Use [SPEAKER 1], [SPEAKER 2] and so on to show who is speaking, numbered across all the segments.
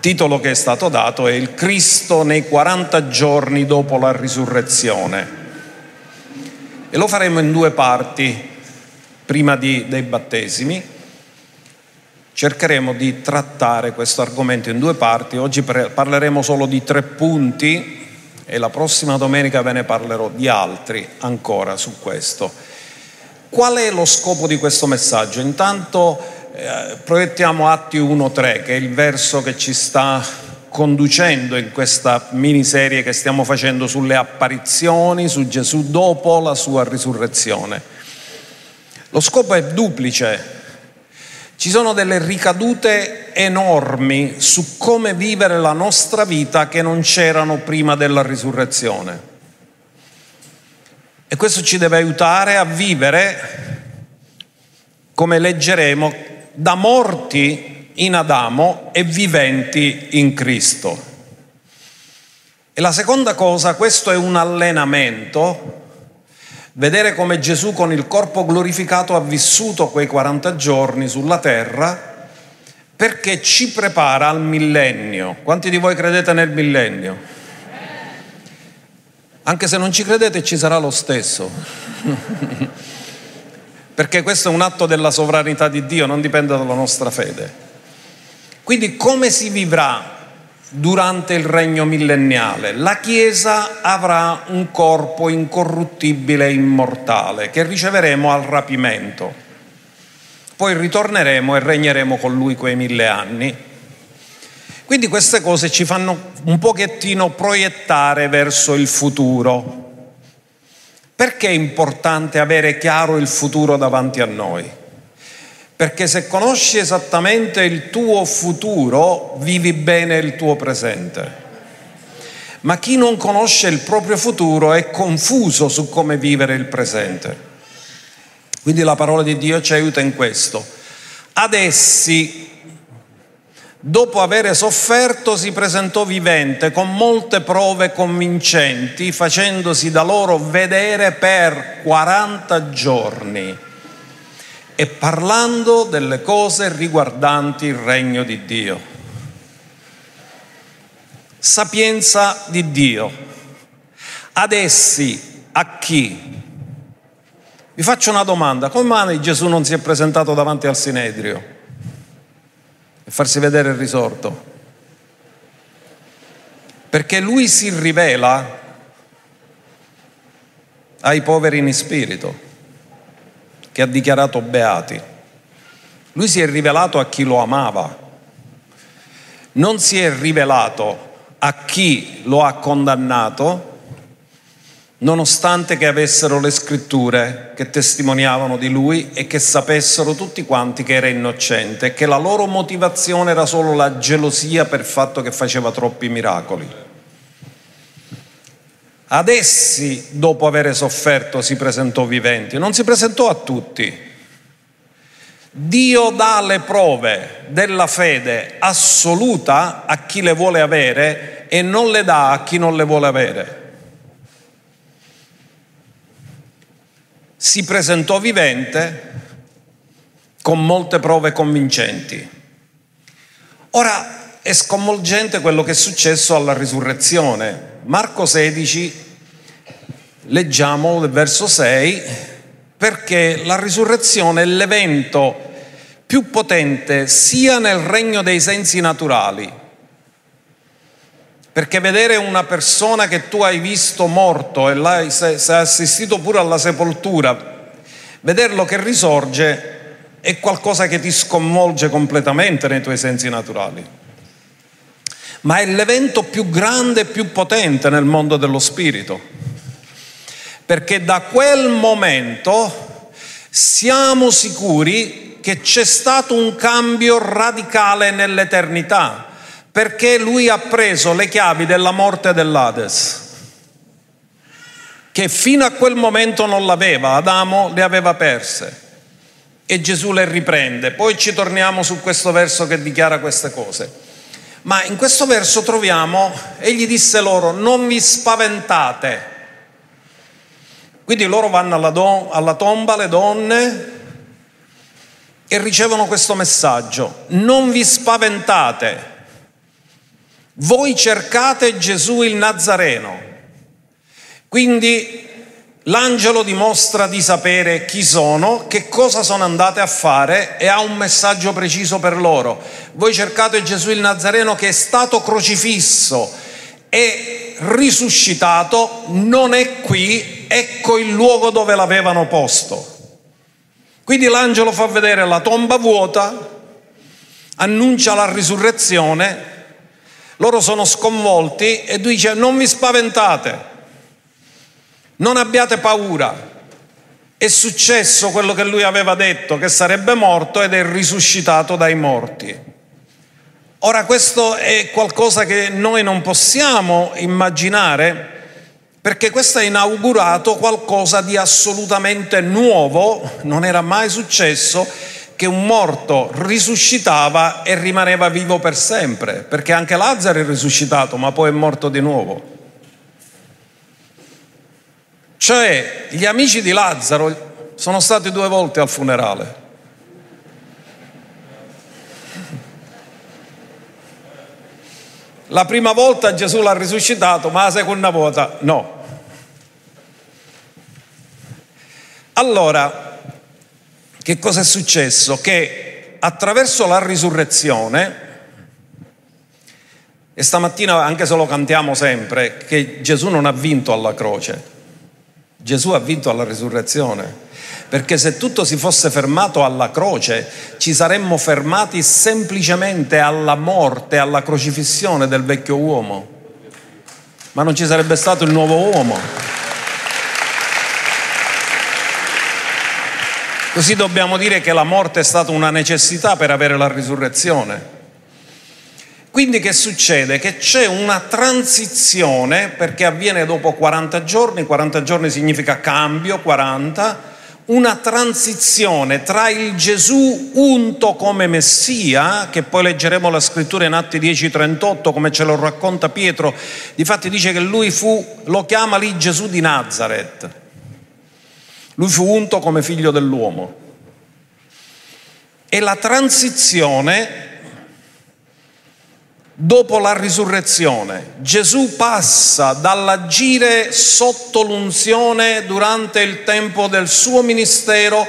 [SPEAKER 1] titolo che è stato dato è Il Cristo nei 40 giorni dopo la risurrezione. E lo faremo in due parti prima di, dei battesimi. Cercheremo di trattare questo argomento in due parti. Oggi parleremo solo di tre punti e la prossima domenica ve ne parlerò di altri ancora su questo. Qual è lo scopo di questo messaggio? Intanto eh, proiettiamo Atti 1.3, che è il verso che ci sta conducendo in questa miniserie che stiamo facendo sulle apparizioni, su Gesù dopo la sua risurrezione. Lo scopo è duplice. Ci sono delle ricadute enormi su come vivere la nostra vita che non c'erano prima della risurrezione. E questo ci deve aiutare a vivere, come leggeremo, da morti in Adamo e viventi in Cristo. E la seconda cosa, questo è un allenamento, vedere come Gesù con il corpo glorificato ha vissuto quei 40 giorni sulla terra perché ci prepara al millennio. Quanti di voi credete nel millennio? Anche se non ci credete ci sarà lo stesso. perché questo è un atto della sovranità di Dio, non dipende dalla nostra fede. Quindi come si vivrà durante il regno millenniale? La Chiesa avrà un corpo incorruttibile e immortale che riceveremo al rapimento. Poi ritorneremo e regneremo con lui quei mille anni. Quindi queste cose ci fanno un pochettino proiettare verso il futuro. Perché è importante avere chiaro il futuro davanti a noi? Perché se conosci esattamente il tuo futuro, vivi bene il tuo presente. Ma chi non conosce il proprio futuro è confuso su come vivere il presente. Quindi la parola di Dio ci aiuta in questo. Ad essi dopo aver sofferto, si presentò vivente con molte prove convincenti, facendosi da loro vedere per 40 giorni e parlando delle cose riguardanti il regno di Dio. Sapienza di Dio. Ad essi, a chi? Vi faccio una domanda, come mai Gesù non si è presentato davanti al Sinedrio? E farsi vedere il risorto. Perché lui si rivela ai poveri in spirito, che ha dichiarato beati. Lui si è rivelato a chi lo amava, non si è rivelato a chi lo ha condannato nonostante che avessero le scritture che testimoniavano di lui e che sapessero tutti quanti che era innocente e che la loro motivazione era solo la gelosia per il fatto che faceva troppi miracoli. Ad essi, dopo aver sofferto, si presentò viventi, non si presentò a tutti. Dio dà le prove della fede assoluta a chi le vuole avere e non le dà a chi non le vuole avere. Si presentò vivente con molte prove convincenti. Ora è sconvolgente quello che è successo alla risurrezione. Marco 16, leggiamo il verso 6, perché la risurrezione è l'evento più potente sia nel regno dei sensi naturali, perché vedere una persona che tu hai visto morto e l'hai, sei assistito pure alla sepoltura, vederlo che risorge è qualcosa che ti sconvolge completamente nei tuoi sensi naturali. Ma è l'evento più grande e più potente nel mondo dello spirito. Perché da quel momento siamo sicuri che c'è stato un cambio radicale nell'eternità perché lui ha preso le chiavi della morte dell'Ades, che fino a quel momento non l'aveva, Adamo le aveva perse e Gesù le riprende. Poi ci torniamo su questo verso che dichiara queste cose. Ma in questo verso troviamo, egli disse loro, non vi spaventate. Quindi loro vanno alla, do, alla tomba, le donne, e ricevono questo messaggio, non vi spaventate voi cercate Gesù il Nazareno. Quindi l'angelo dimostra di sapere chi sono, che cosa sono andate a fare e ha un messaggio preciso per loro. Voi cercate Gesù il Nazareno che è stato crocifisso e risuscitato, non è qui, ecco il luogo dove l'avevano posto. Quindi l'angelo fa vedere la tomba vuota, annuncia la risurrezione, loro sono sconvolti e dice non vi spaventate, non abbiate paura. È successo quello che lui aveva detto, che sarebbe morto ed è risuscitato dai morti. Ora questo è qualcosa che noi non possiamo immaginare perché questo ha inaugurato qualcosa di assolutamente nuovo, non era mai successo che un morto risuscitava e rimaneva vivo per sempre, perché anche Lazzaro è risuscitato, ma poi è morto di nuovo. Cioè, gli amici di Lazzaro sono stati due volte al funerale. La prima volta Gesù l'ha risuscitato, ma la seconda volta no. Allora, che cosa è successo? Che attraverso la risurrezione, e stamattina anche se lo cantiamo sempre, che Gesù non ha vinto alla croce, Gesù ha vinto alla risurrezione. Perché se tutto si fosse fermato alla croce, ci saremmo fermati semplicemente alla morte, alla crocifissione del vecchio uomo. Ma non ci sarebbe stato il nuovo uomo. Così dobbiamo dire che la morte è stata una necessità per avere la risurrezione. Quindi che succede? Che c'è una transizione perché avviene dopo 40 giorni, 40 giorni significa cambio, 40, una transizione tra il Gesù unto come Messia, che poi leggeremo la scrittura in Atti 10:38 come ce lo racconta Pietro, difatti dice che lui fu, lo chiama lì Gesù di Nazareth, lui fu unto come figlio dell'uomo. E la transizione dopo la risurrezione. Gesù passa dall'agire sotto l'unzione durante il tempo del suo ministero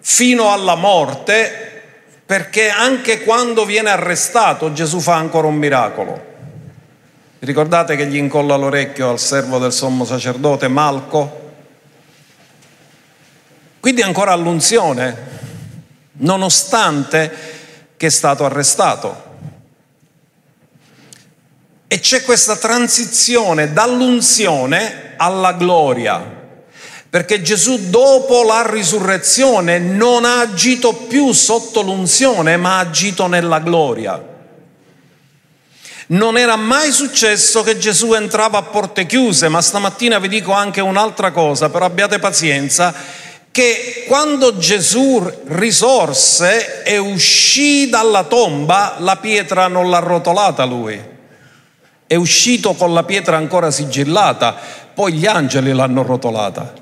[SPEAKER 1] fino alla morte, perché anche quando viene arrestato Gesù fa ancora un miracolo. Ricordate che gli incolla l'orecchio al servo del sommo sacerdote Malco? Quindi ancora all'unzione, nonostante che è stato arrestato. E c'è questa transizione dall'unzione alla gloria, perché Gesù dopo la risurrezione non ha agito più sotto l'unzione, ma ha agito nella gloria. Non era mai successo che Gesù entrava a porte chiuse, ma stamattina vi dico anche un'altra cosa, però abbiate pazienza che quando Gesù risorse e uscì dalla tomba, la pietra non l'ha rotolata lui. È uscito con la pietra ancora sigillata, poi gli angeli l'hanno rotolata.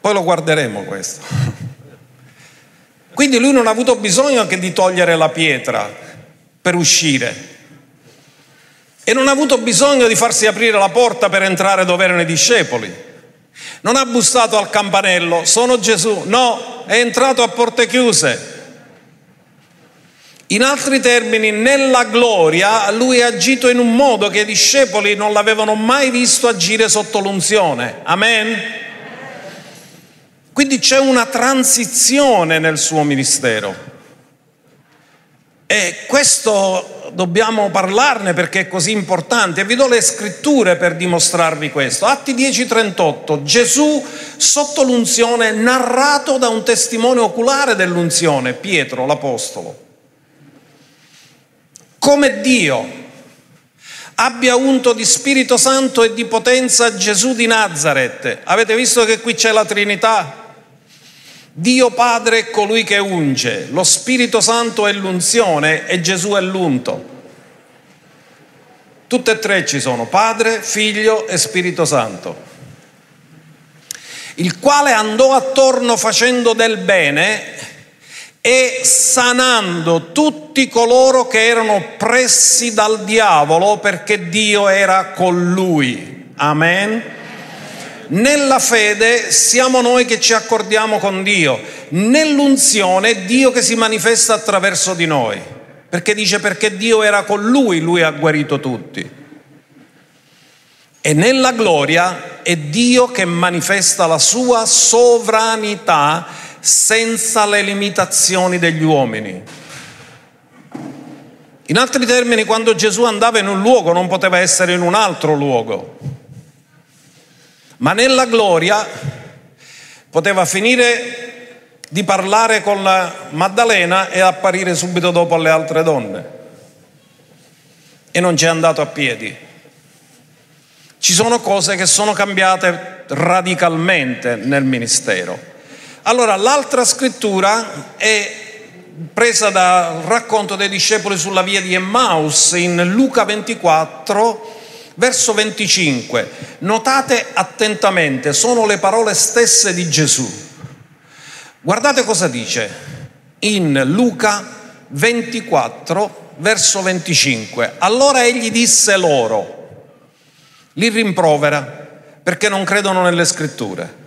[SPEAKER 1] Poi lo guarderemo questo. Quindi lui non ha avuto bisogno anche di togliere la pietra per uscire e non ha avuto bisogno di farsi aprire la porta per entrare dove erano i discepoli. Non ha bussato al campanello, sono Gesù, no, è entrato a porte chiuse. In altri termini, nella gloria lui ha agito in un modo che i discepoli non l'avevano mai visto agire sotto l'unzione. Amen? Quindi c'è una transizione nel suo ministero. E questo dobbiamo parlarne perché è così importante. Vi do le scritture per dimostrarvi questo. Atti 10:38, Gesù sotto l'unzione narrato da un testimone oculare dell'unzione, Pietro l'Apostolo. Come Dio abbia unto di Spirito Santo e di potenza Gesù di Nazareth. Avete visto che qui c'è la Trinità? Dio Padre è colui che unge, lo Spirito Santo è l'unzione e Gesù è l'unto. Tutte e tre ci sono, Padre, Figlio e Spirito Santo. Il quale andò attorno facendo del bene e sanando tutti coloro che erano pressi dal diavolo perché Dio era con lui. Amen. Nella fede siamo noi che ci accordiamo con Dio, nell'unzione Dio che si manifesta attraverso di noi, perché dice perché Dio era con lui, lui ha guarito tutti. E nella gloria è Dio che manifesta la sua sovranità senza le limitazioni degli uomini. In altri termini, quando Gesù andava in un luogo non poteva essere in un altro luogo, ma nella gloria poteva finire di parlare con la Maddalena e apparire subito dopo alle altre donne. E non c'è andato a piedi. Ci sono cose che sono cambiate radicalmente nel ministero. Allora, l'altra scrittura è presa dal racconto dei discepoli sulla via di Emmaus in Luca 24, verso 25. Notate attentamente, sono le parole stesse di Gesù. Guardate cosa dice in Luca 24, verso 25. Allora egli disse loro, li rimprovera perché non credono nelle scritture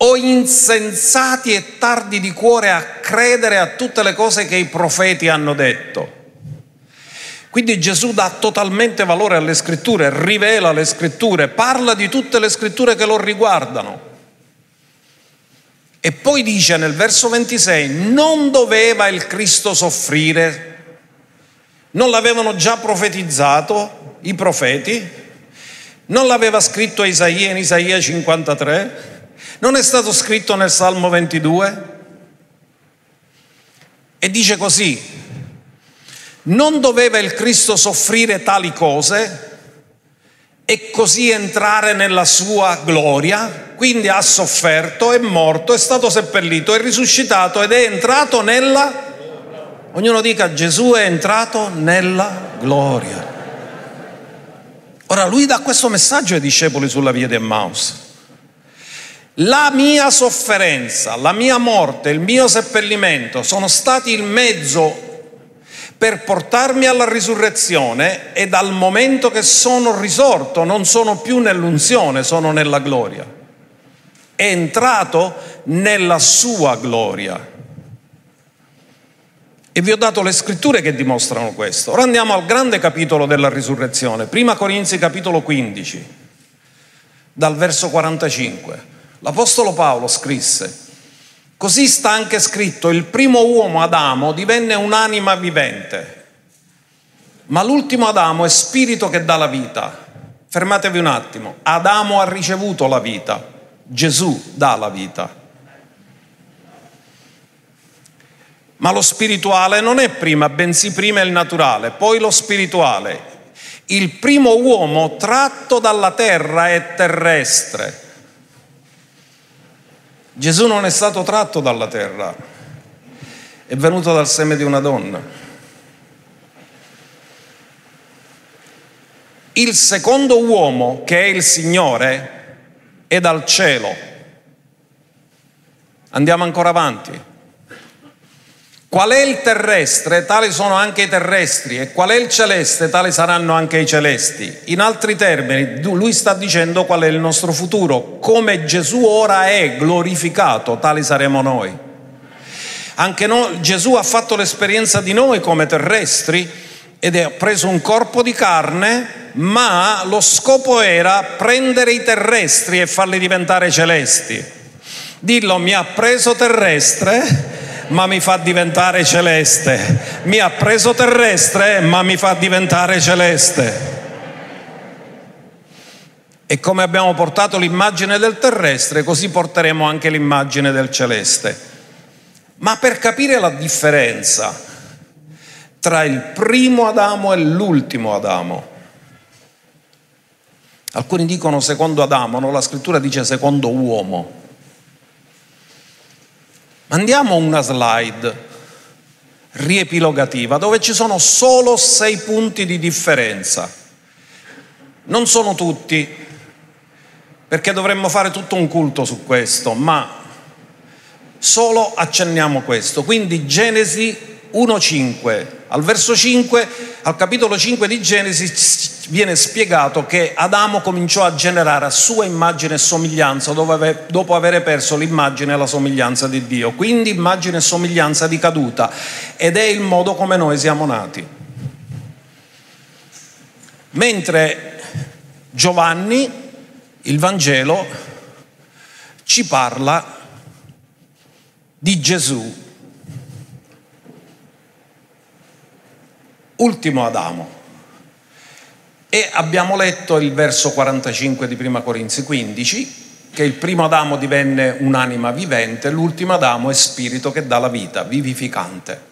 [SPEAKER 1] o insensati e tardi di cuore a credere a tutte le cose che i profeti hanno detto. Quindi Gesù dà totalmente valore alle scritture, rivela le scritture, parla di tutte le scritture che lo riguardano. E poi dice nel verso 26, non doveva il Cristo soffrire, non l'avevano già profetizzato i profeti, non l'aveva scritto Isaia in Isaia 53, non è stato scritto nel Salmo 22? E dice così, non doveva il Cristo soffrire tali cose e così entrare nella sua gloria, quindi ha sofferto, è morto, è stato seppellito, è risuscitato ed è entrato nella... Ognuno dica Gesù è entrato nella gloria. Ora lui dà questo messaggio ai discepoli sulla via di Emmaus. La mia sofferenza, la mia morte, il mio seppellimento sono stati il mezzo per portarmi alla risurrezione e dal momento che sono risorto non sono più nell'unzione, sono nella gloria. È entrato nella sua gloria. E vi ho dato le scritture che dimostrano questo. Ora andiamo al grande capitolo della risurrezione, prima Corinzi capitolo 15, dal verso 45. L'Apostolo Paolo scrisse, così sta anche scritto, il primo uomo Adamo divenne un'anima vivente, ma l'ultimo Adamo è spirito che dà la vita. Fermatevi un attimo, Adamo ha ricevuto la vita, Gesù dà la vita. Ma lo spirituale non è prima, bensì prima il naturale, poi lo spirituale. Il primo uomo tratto dalla terra è terrestre Gesù non è stato tratto dalla terra, è venuto dal seme di una donna. Il secondo uomo, che è il Signore, è dal cielo. Andiamo ancora avanti. Qual è il terrestre, tali sono anche i terrestri, e qual è il celeste, tali saranno anche i celesti. In altri termini, lui sta dicendo qual è il nostro futuro. Come Gesù ora è glorificato, tali saremo noi. Anche noi, Gesù ha fatto l'esperienza di noi come terrestri ed ha preso un corpo di carne, ma lo scopo era prendere i terrestri e farli diventare celesti. Dillo, mi ha preso terrestre ma mi fa diventare celeste. Mi ha preso terrestre, ma mi fa diventare celeste. E come abbiamo portato l'immagine del terrestre, così porteremo anche l'immagine del celeste. Ma per capire la differenza tra il primo Adamo e l'ultimo Adamo, alcuni dicono secondo Adamo, no? la scrittura dice secondo uomo. Andiamo una slide riepilogativa dove ci sono solo sei punti di differenza. Non sono tutti, perché dovremmo fare tutto un culto su questo, ma solo accenniamo questo. Quindi Genesi 1.5, al verso 5, al capitolo 5 di Genesi viene spiegato che Adamo cominciò a generare a sua immagine e somiglianza dopo aver perso l'immagine e la somiglianza di Dio. Quindi immagine e somiglianza di caduta ed è il modo come noi siamo nati. Mentre Giovanni, il Vangelo, ci parla di Gesù, ultimo Adamo. E abbiamo letto il verso 45 di Prima Corinzi 15, che il primo Adamo divenne un'anima vivente, l'ultimo Adamo è spirito che dà la vita, vivificante.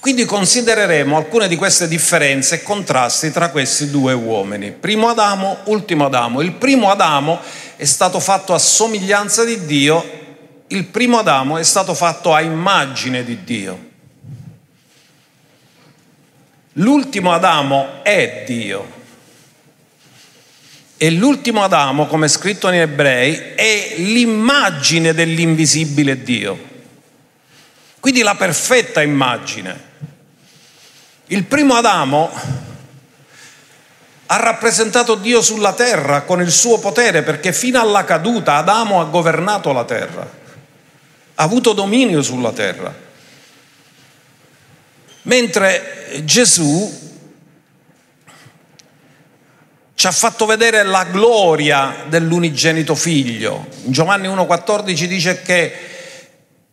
[SPEAKER 1] Quindi considereremo alcune di queste differenze e contrasti tra questi due uomini. Primo Adamo, ultimo Adamo. Il primo Adamo è stato fatto a somiglianza di Dio il primo Adamo è stato fatto a immagine di Dio. L'ultimo Adamo è Dio. E l'ultimo Adamo, come è scritto in ebrei, è l'immagine dell'invisibile Dio. Quindi la perfetta immagine. Il primo Adamo ha rappresentato Dio sulla terra con il suo potere perché fino alla caduta Adamo ha governato la terra ha avuto dominio sulla terra. Mentre Gesù ci ha fatto vedere la gloria dell'unigenito figlio. Giovanni 1,14 dice che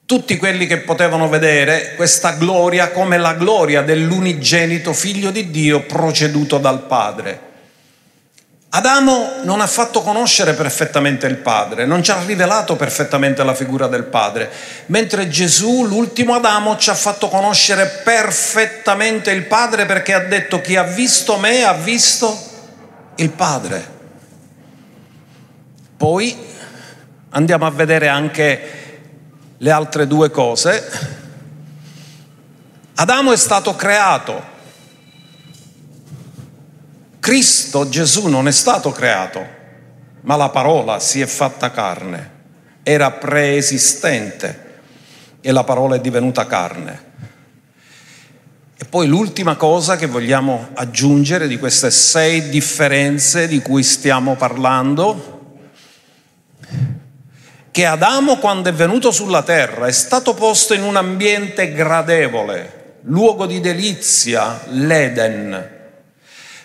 [SPEAKER 1] tutti quelli che potevano vedere questa gloria come la gloria dell'unigenito figlio di Dio proceduto dal Padre. Adamo non ha fatto conoscere perfettamente il Padre, non ci ha rivelato perfettamente la figura del Padre, mentre Gesù, l'ultimo Adamo, ci ha fatto conoscere perfettamente il Padre perché ha detto chi ha visto me ha visto il Padre. Poi andiamo a vedere anche le altre due cose. Adamo è stato creato Cristo Gesù non è stato creato, ma la parola si è fatta carne, era preesistente e la parola è divenuta carne. E poi l'ultima cosa che vogliamo aggiungere di queste sei differenze di cui stiamo parlando, che Adamo quando è venuto sulla terra è stato posto in un ambiente gradevole, luogo di delizia, l'Eden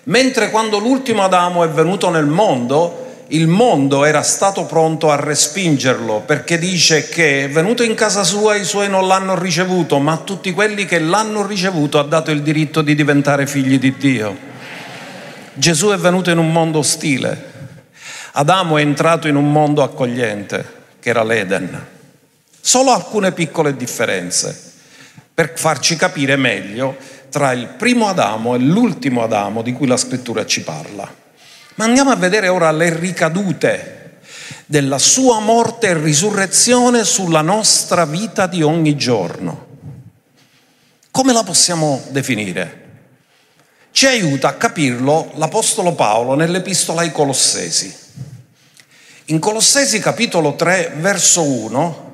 [SPEAKER 1] Mentre quando l'ultimo Adamo è venuto nel mondo, il mondo era stato pronto a respingerlo perché dice che è venuto in casa sua i suoi non l'hanno ricevuto, ma a tutti quelli che l'hanno ricevuto ha dato il diritto di diventare figli di Dio. Gesù è venuto in un mondo ostile, Adamo è entrato in un mondo accogliente, che era l'Eden. Solo alcune piccole differenze per farci capire meglio tra il primo Adamo e l'ultimo Adamo di cui la scrittura ci parla. Ma andiamo a vedere ora le ricadute della sua morte e risurrezione sulla nostra vita di ogni giorno. Come la possiamo definire? Ci aiuta a capirlo l'Apostolo Paolo nell'Epistola ai Colossesi. In Colossesi capitolo 3, verso 1,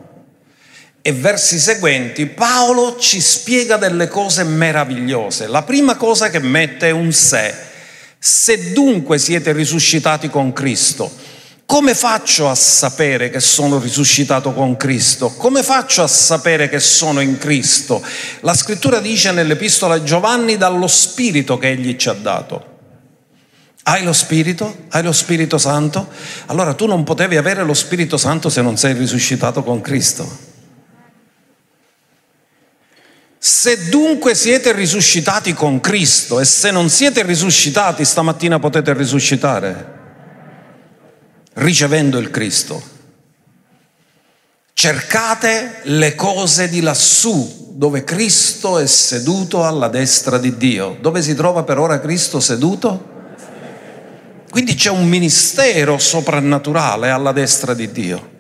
[SPEAKER 1] e versi seguenti, Paolo ci spiega delle cose meravigliose. La prima cosa che mette è un se. Se dunque siete risuscitati con Cristo, come faccio a sapere che sono risuscitato con Cristo? Come faccio a sapere che sono in Cristo? La scrittura dice nell'epistola Giovanni dallo Spirito che Egli ci ha dato. Hai lo Spirito? Hai lo Spirito Santo? Allora tu non potevi avere lo Spirito Santo se non sei risuscitato con Cristo. Se dunque siete risuscitati con Cristo e se non siete risuscitati stamattina potete risuscitare ricevendo il Cristo. Cercate le cose di lassù, dove Cristo è seduto alla destra di Dio. Dove si trova per ora Cristo seduto? Quindi c'è un ministero soprannaturale alla destra di Dio.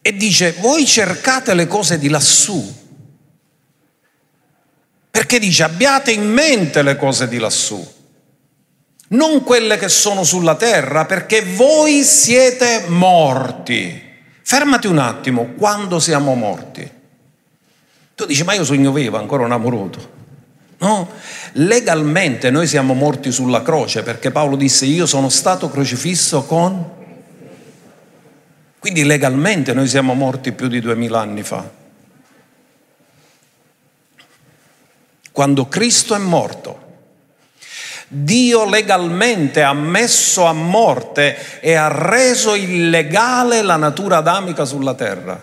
[SPEAKER 1] E dice, voi cercate le cose di lassù, perché dice abbiate in mente le cose di lassù, non quelle che sono sulla terra, perché voi siete morti. Fermati un attimo, quando siamo morti? Tu dici, ma io sogno vivo, ancora un amoroso. No, legalmente noi siamo morti sulla croce perché Paolo disse io sono stato crocifisso con... Quindi legalmente noi siamo morti più di duemila anni fa. Quando Cristo è morto, Dio legalmente ha messo a morte e ha reso illegale la natura adamica sulla terra.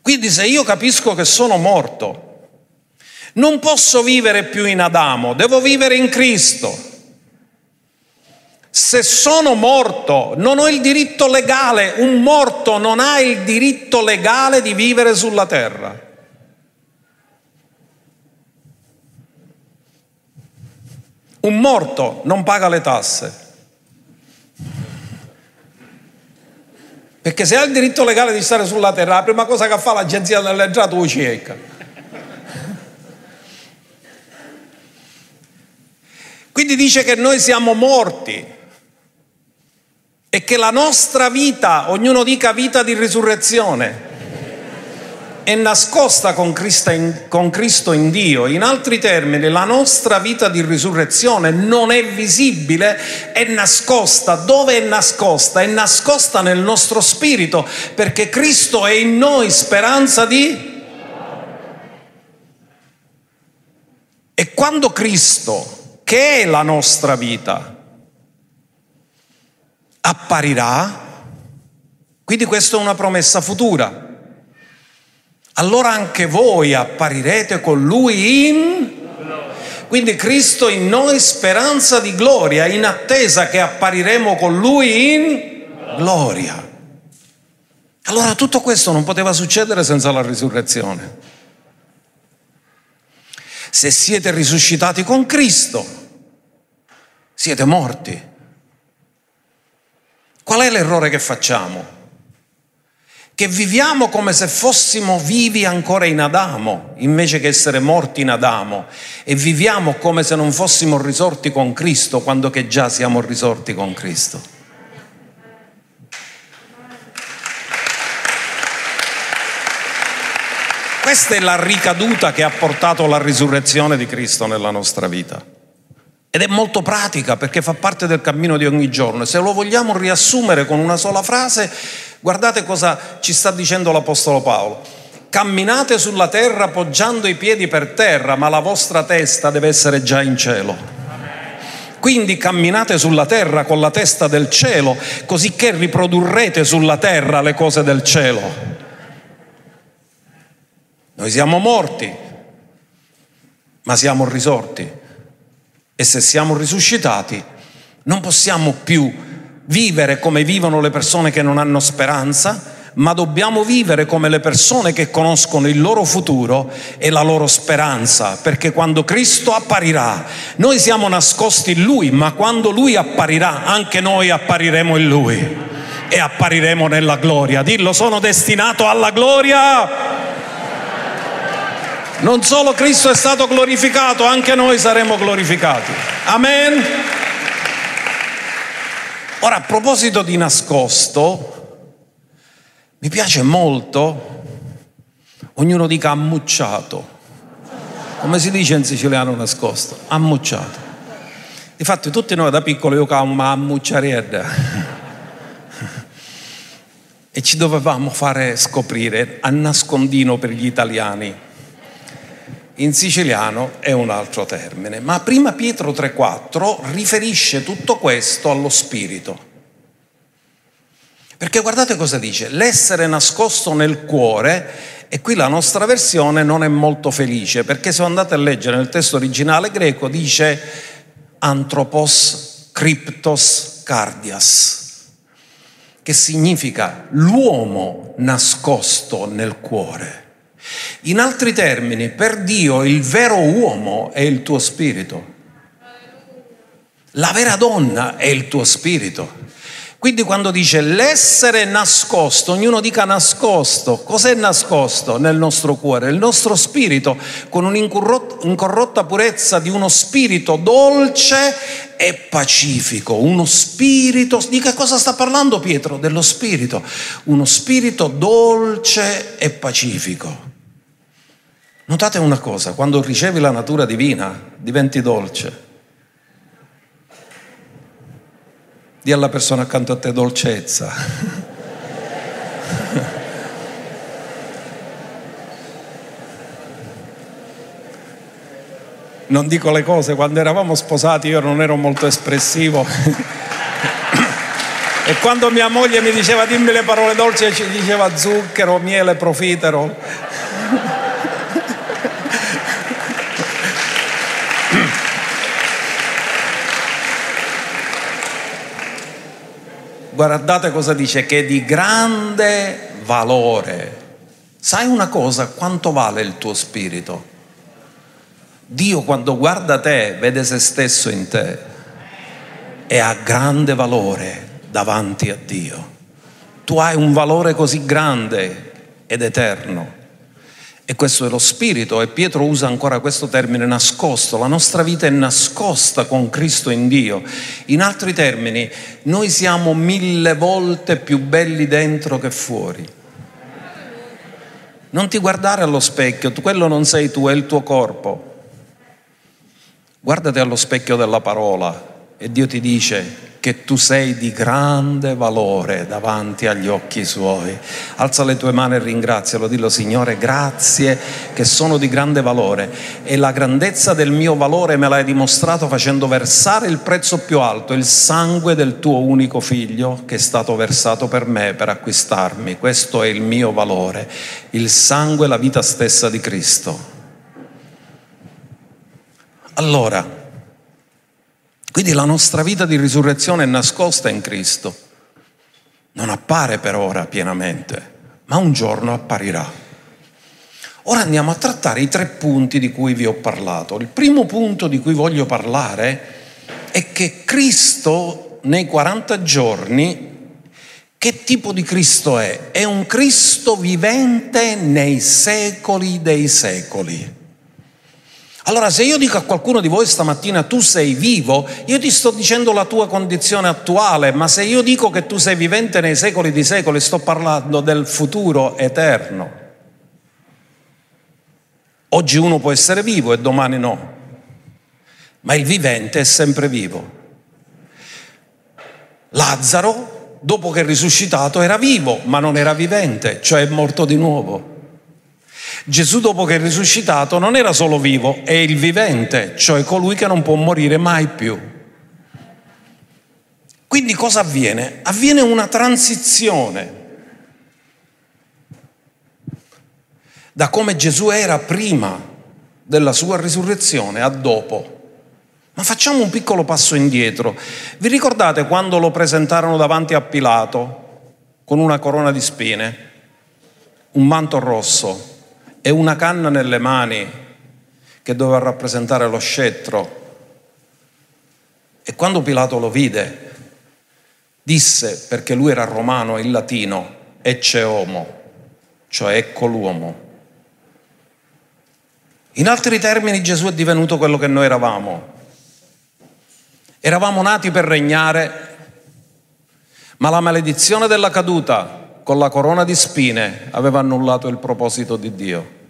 [SPEAKER 1] Quindi se io capisco che sono morto, non posso vivere più in Adamo, devo vivere in Cristo. Se sono morto, non ho il diritto legale, un morto non ha il diritto legale di vivere sulla terra. Un morto non paga le tasse. Perché se ha il diritto legale di stare sulla terra, la prima cosa che fa l'agenzia delle entrate lo cieca. Quindi dice che noi siamo morti e che la nostra vita, ognuno dica vita di risurrezione, è nascosta con Cristo, in, Dio. In altri termini, la nostra vita di risurrezione non è visibile, è nascosta. Dove è nascosta? È nascosta nel nostro spirito, perché Cristo è in noi speranza di... E quando Cristo, che è la nostra vita, apparirà, quindi questa è una promessa futura allora anche voi apparirete con lui in... Quindi Cristo in noi speranza di gloria, in attesa che appariremo con lui in gloria. Allora tutto questo non poteva succedere senza la risurrezione. Se siete risuscitati con Cristo, siete morti. Qual è l'errore che facciamo? Che viviamo come se fossimo vivi ancora in Adamo, invece che essere morti in Adamo, e viviamo come se non fossimo risorti con Cristo, quando che già siamo risorti con Cristo. Questa è la ricaduta che ha portato la risurrezione di Cristo nella nostra vita. Ed è molto pratica perché fa parte del cammino di ogni giorno. Se lo vogliamo riassumere con una sola frase, guardate cosa ci sta dicendo l'Apostolo Paolo. Camminate sulla terra poggiando i piedi per terra, ma la vostra testa deve essere già in cielo. Quindi camminate sulla terra con la testa del cielo, così riprodurrete sulla terra le cose del cielo. Noi siamo morti, ma siamo risorti e se siamo risuscitati, non possiamo più vivere come vivono le persone che non hanno speranza, ma dobbiamo vivere come le persone che conoscono il loro futuro e la loro speranza, perché quando Cristo apparirà, noi siamo nascosti in Lui, ma quando Lui apparirà, anche noi appariremo in Lui e appariremo nella gloria. Dillo, sono destinato alla gloria non solo Cristo è stato glorificato, anche noi saremo glorificati. Amen. Ora, a proposito di nascosto, mi piace molto, ognuno dica ammucciato. Come si dice in siciliano nascosto? Ammucciato. Difatti tutti noi da piccoli giocavamo a ammucciarietta e ci dovevamo fare scoprire a nascondino per gli italiani in siciliano è un altro termine, ma prima Pietro 3:4 riferisce tutto questo allo spirito. Perché guardate cosa dice, l'essere nascosto nel cuore, e qui la nostra versione non è molto felice, perché se andate a leggere nel testo originale greco dice anthropos cryptos cardias, che significa l'uomo nascosto nel cuore. In altri termini, per Dio il vero uomo è il tuo spirito. La vera donna è il tuo spirito. Quindi quando dice l'essere nascosto, ognuno dica nascosto, cos'è nascosto nel nostro cuore? Il nostro spirito con un'incorrotta purezza di uno spirito dolce e pacifico, uno spirito, di che cosa sta parlando Pietro? Dello spirito, uno spirito dolce e pacifico. Notate una cosa, quando ricevi la natura divina diventi dolce. Di alla persona accanto a te dolcezza. non dico le cose, quando eravamo sposati io non ero molto espressivo. e quando mia moglie mi diceva dimmi le parole dolci, ci diceva zucchero, miele, profiterol. Guardate cosa dice, che è di grande valore. Sai una cosa, quanto vale il tuo spirito? Dio quando guarda te vede se stesso in te e ha grande valore davanti a Dio. Tu hai un valore così grande ed eterno. E questo è lo spirito e Pietro usa ancora questo termine nascosto. La nostra vita è nascosta con Cristo in Dio. In altri termini, noi siamo mille volte più belli dentro che fuori. Non ti guardare allo specchio, quello non sei tu, è il tuo corpo. Guardati allo specchio della parola e Dio ti dice che tu sei di grande valore davanti agli occhi suoi. Alza le tue mani e ringrazialo, dillo Signore, grazie che sono di grande valore e la grandezza del mio valore me l'hai dimostrato facendo versare il prezzo più alto, il sangue del tuo unico figlio che è stato versato per me, per acquistarmi. Questo è il mio valore, il sangue e la vita stessa di Cristo. Allora, quindi la nostra vita di risurrezione è nascosta in Cristo. Non appare per ora pienamente, ma un giorno apparirà. Ora andiamo a trattare i tre punti di cui vi ho parlato. Il primo punto di cui voglio parlare è che Cristo nei 40 giorni, che tipo di Cristo è? È un Cristo vivente nei secoli dei secoli. Allora se io dico a qualcuno di voi stamattina tu sei vivo, io ti sto dicendo la tua condizione attuale, ma se io dico che tu sei vivente nei secoli di secoli, sto parlando del futuro eterno. Oggi uno può essere vivo e domani no, ma il vivente è sempre vivo. Lazzaro, dopo che è risuscitato, era vivo, ma non era vivente, cioè è morto di nuovo. Gesù dopo che è risuscitato non era solo vivo, è il vivente, cioè colui che non può morire mai più. Quindi cosa avviene? Avviene una transizione da come Gesù era prima della sua risurrezione a dopo. Ma facciamo un piccolo passo indietro. Vi ricordate quando lo presentarono davanti a Pilato con una corona di spine, un manto rosso, e una canna nelle mani che doveva rappresentare lo scettro. E quando Pilato lo vide, disse, perché lui era romano in latino, ecce homo, cioè ecco l'uomo. In altri termini Gesù è divenuto quello che noi eravamo. Eravamo nati per regnare, ma la maledizione della caduta con la corona di spine aveva annullato il proposito di Dio.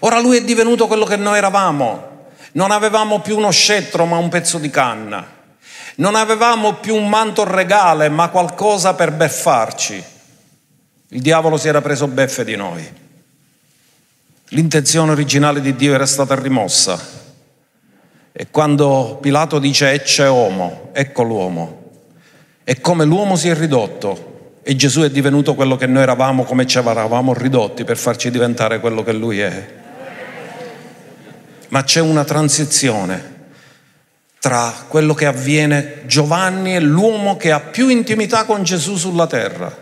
[SPEAKER 1] Ora lui è divenuto quello che noi eravamo. Non avevamo più uno scettro ma un pezzo di canna. Non avevamo più un manto regale ma qualcosa per beffarci. Il diavolo si era preso beffe di noi. L'intenzione originale di Dio era stata rimossa. E quando Pilato dice ecce uomo, ecco l'uomo, è come l'uomo si è ridotto e Gesù è divenuto quello che noi eravamo come ci eravamo ridotti per farci diventare quello che lui è. Ma c'è una transizione tra quello che avviene Giovanni è l'uomo che ha più intimità con Gesù sulla terra.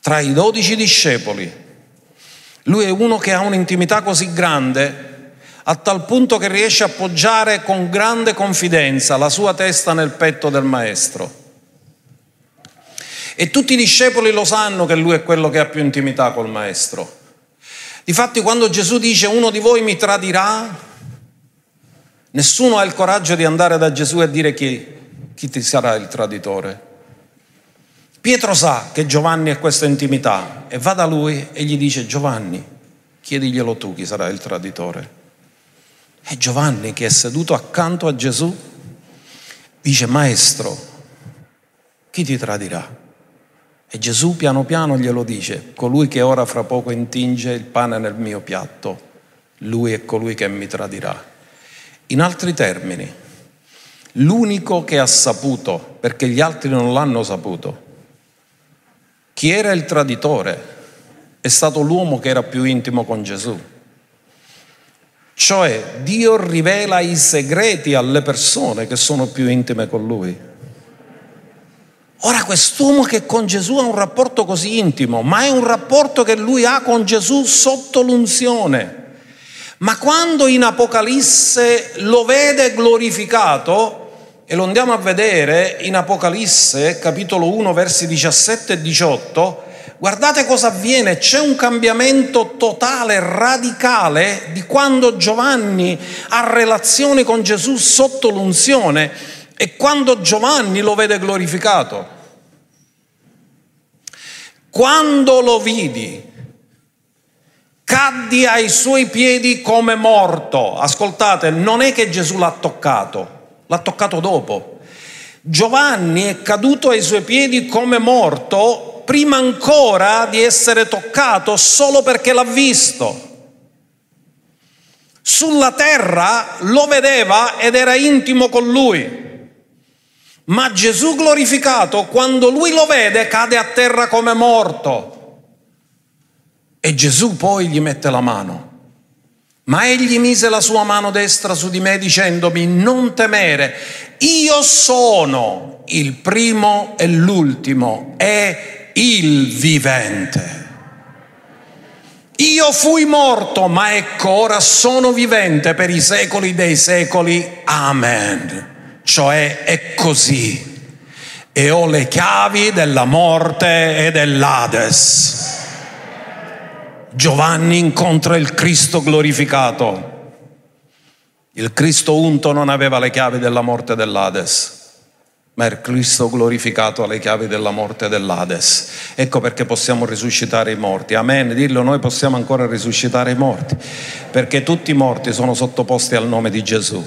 [SPEAKER 1] Tra i dodici discepoli, lui è uno che ha un'intimità così grande a tal punto che riesce a appoggiare con grande confidenza la sua testa nel petto del maestro. E tutti i discepoli lo sanno che lui è quello che ha più intimità col maestro. Difatti quando Gesù dice uno di voi mi tradirà, Nessuno ha il coraggio di andare da Gesù e dire chi, chi ti sarà il traditore. Pietro sa che Giovanni ha questa intimità e va da lui e gli dice Giovanni, chiediglielo tu chi sarà il traditore. E Giovanni che è seduto accanto a Gesù dice Maestro, chi ti tradirà? E Gesù piano piano glielo dice, colui che ora fra poco intinge il pane nel mio piatto, lui è colui che mi tradirà. In altri termini, l'unico che ha saputo, perché gli altri non l'hanno saputo, chi era il traditore è stato l'uomo che era più intimo con Gesù. Cioè Dio rivela i segreti alle persone che sono più intime con Lui. Ora quest'uomo che con Gesù ha un rapporto così intimo, ma è un rapporto che lui ha con Gesù sotto l'unzione. Ma quando in Apocalisse lo vede glorificato, e lo andiamo a vedere in Apocalisse capitolo 1 versi 17 e 18, guardate cosa avviene, c'è un cambiamento totale, radicale di quando Giovanni ha relazione con Gesù sotto l'unzione e quando Giovanni lo vede glorificato. Quando lo vidi, caddi ai suoi piedi come morto. Ascoltate, non è che Gesù l'ha toccato, l'ha toccato dopo. Giovanni è caduto ai suoi piedi come morto prima ancora di essere toccato solo perché l'ha visto. Sulla terra lo vedeva ed era intimo con lui. Ma Gesù glorificato, quando lui lo vede, cade a terra come morto. E Gesù poi gli mette la mano. Ma egli mise la sua mano destra su di me dicendomi, non temere, io sono il primo e l'ultimo e il vivente. Io fui morto, ma ecco ora sono vivente per i secoli dei secoli. Amen cioè è così. E ho le chiavi della morte e dell'Ades. Giovanni incontra il Cristo glorificato. Il Cristo unto non aveva le chiavi della morte dell'Ades ma il Cristo glorificato ha le chiavi della morte dell'Ades. Ecco perché possiamo risuscitare i morti. Amen. Dillo, noi possiamo ancora risuscitare i morti, perché tutti i morti sono sottoposti al nome di Gesù.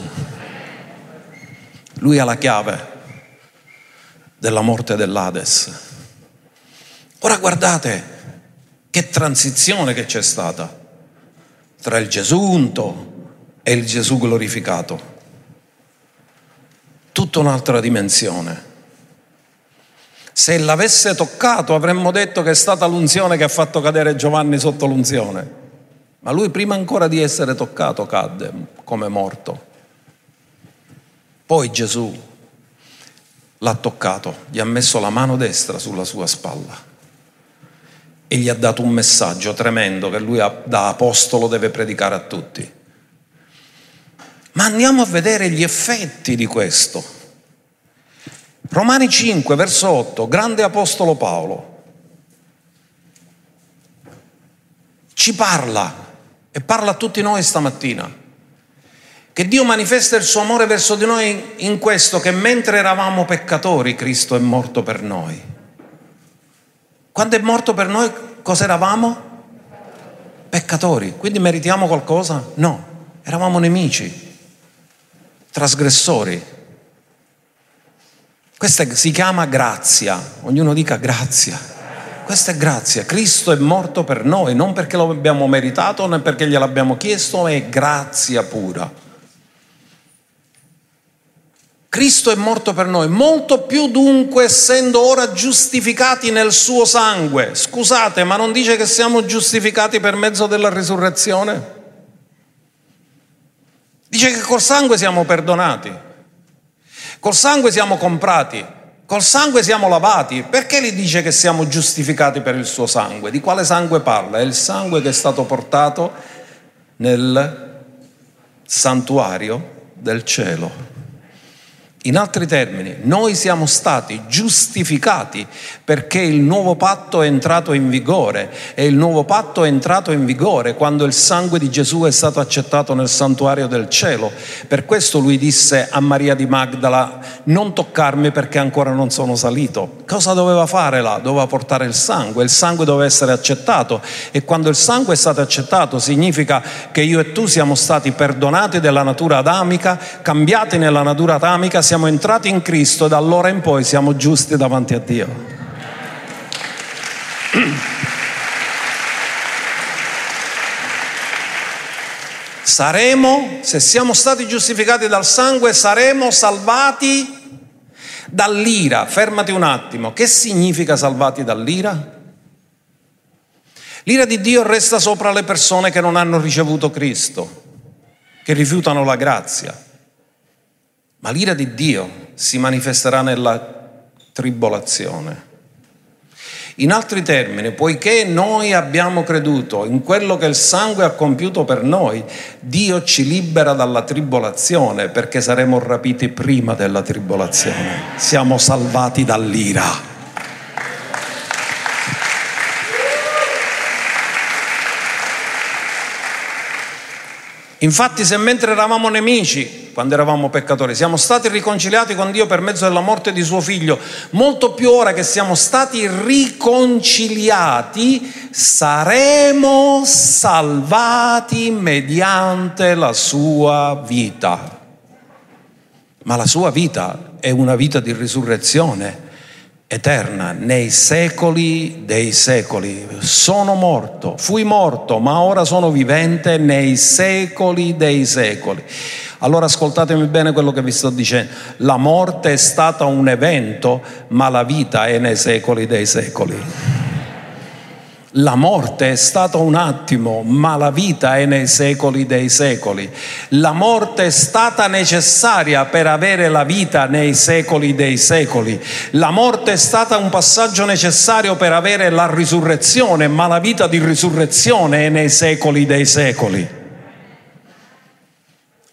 [SPEAKER 1] Lui ha la chiave della morte dell'Ades. Ora guardate che transizione che c'è stata tra il Gesù unto e il Gesù glorificato. Tutta un'altra dimensione. Se l'avesse toccato avremmo detto che è stata l'unzione che ha fatto cadere Giovanni sotto l'unzione. Ma lui prima ancora di essere toccato cadde come morto. Poi Gesù l'ha toccato, gli ha messo la mano destra sulla sua spalla e gli ha dato un messaggio tremendo che lui da apostolo deve predicare a tutti. Ma andiamo a vedere gli effetti di questo. Romani 5, verso 8, grande apostolo Paolo, ci parla e parla a tutti noi stamattina che Dio manifesta il suo amore verso di noi in questo, che mentre eravamo peccatori Cristo è morto per noi. Quando è morto per noi cosa eravamo? Peccatori. Quindi meritiamo qualcosa? No, eravamo nemici, trasgressori. Questa si chiama grazia, ognuno dica grazia. Questa è grazia, Cristo è morto per noi, non perché lo abbiamo meritato né perché gliel'abbiamo chiesto, è grazia pura. Cristo è morto per noi, molto più dunque essendo ora giustificati nel suo sangue. Scusate, ma non dice che siamo giustificati per mezzo della risurrezione? Dice che col sangue siamo perdonati, col sangue siamo comprati, col sangue siamo lavati. Perché gli dice che siamo giustificati per il suo sangue? Di quale sangue parla? È il sangue che è stato portato nel santuario del cielo In altri termini, noi siamo stati giustificati perché il nuovo patto è entrato in vigore e il nuovo patto è entrato in vigore quando il sangue di Gesù è stato accettato nel santuario del cielo. Per questo lui disse a Maria di Magdala, non toccarmi perché ancora non sono salito. Cosa doveva fare là? Doveva portare il sangue, il sangue doveva essere accettato e quando il sangue è stato accettato significa che io e tu siamo stati perdonati della natura adamica, cambiati nella natura adamica, siamo entrati in Cristo da allora in poi siamo giusti davanti a Dio. Saremo, se siamo stati giustificati dal sangue, saremo salvati dall'ira. Fermati un attimo, che significa salvati dall'ira? L'ira di Dio resta sopra le persone che non hanno ricevuto Cristo, che rifiutano la grazia. Ma l'ira di Dio si manifesterà nella tribolazione. In altri termini, poiché noi abbiamo creduto in quello che il sangue ha compiuto per noi, Dio ci libera dalla tribolazione perché saremo rapiti prima della tribolazione. Siamo salvati dall'ira. Infatti se mentre eravamo nemici, quando eravamo peccatori, siamo stati riconciliati con Dio per mezzo della morte di suo figlio, molto più ora che siamo stati riconciliati, saremo salvati mediante la sua vita. Ma la sua vita è una vita di risurrezione eterna nei secoli dei secoli. Sono morto, fui morto, ma ora sono vivente nei secoli dei secoli. Allora ascoltatemi bene quello che vi sto dicendo. La morte è stata un evento, ma la vita è nei secoli dei secoli. La morte è stata un attimo, ma la vita è nei secoli dei secoli. La morte è stata necessaria per avere la vita nei secoli dei secoli. La morte è stata un passaggio necessario per avere la risurrezione, ma la vita di risurrezione è nei secoli dei secoli.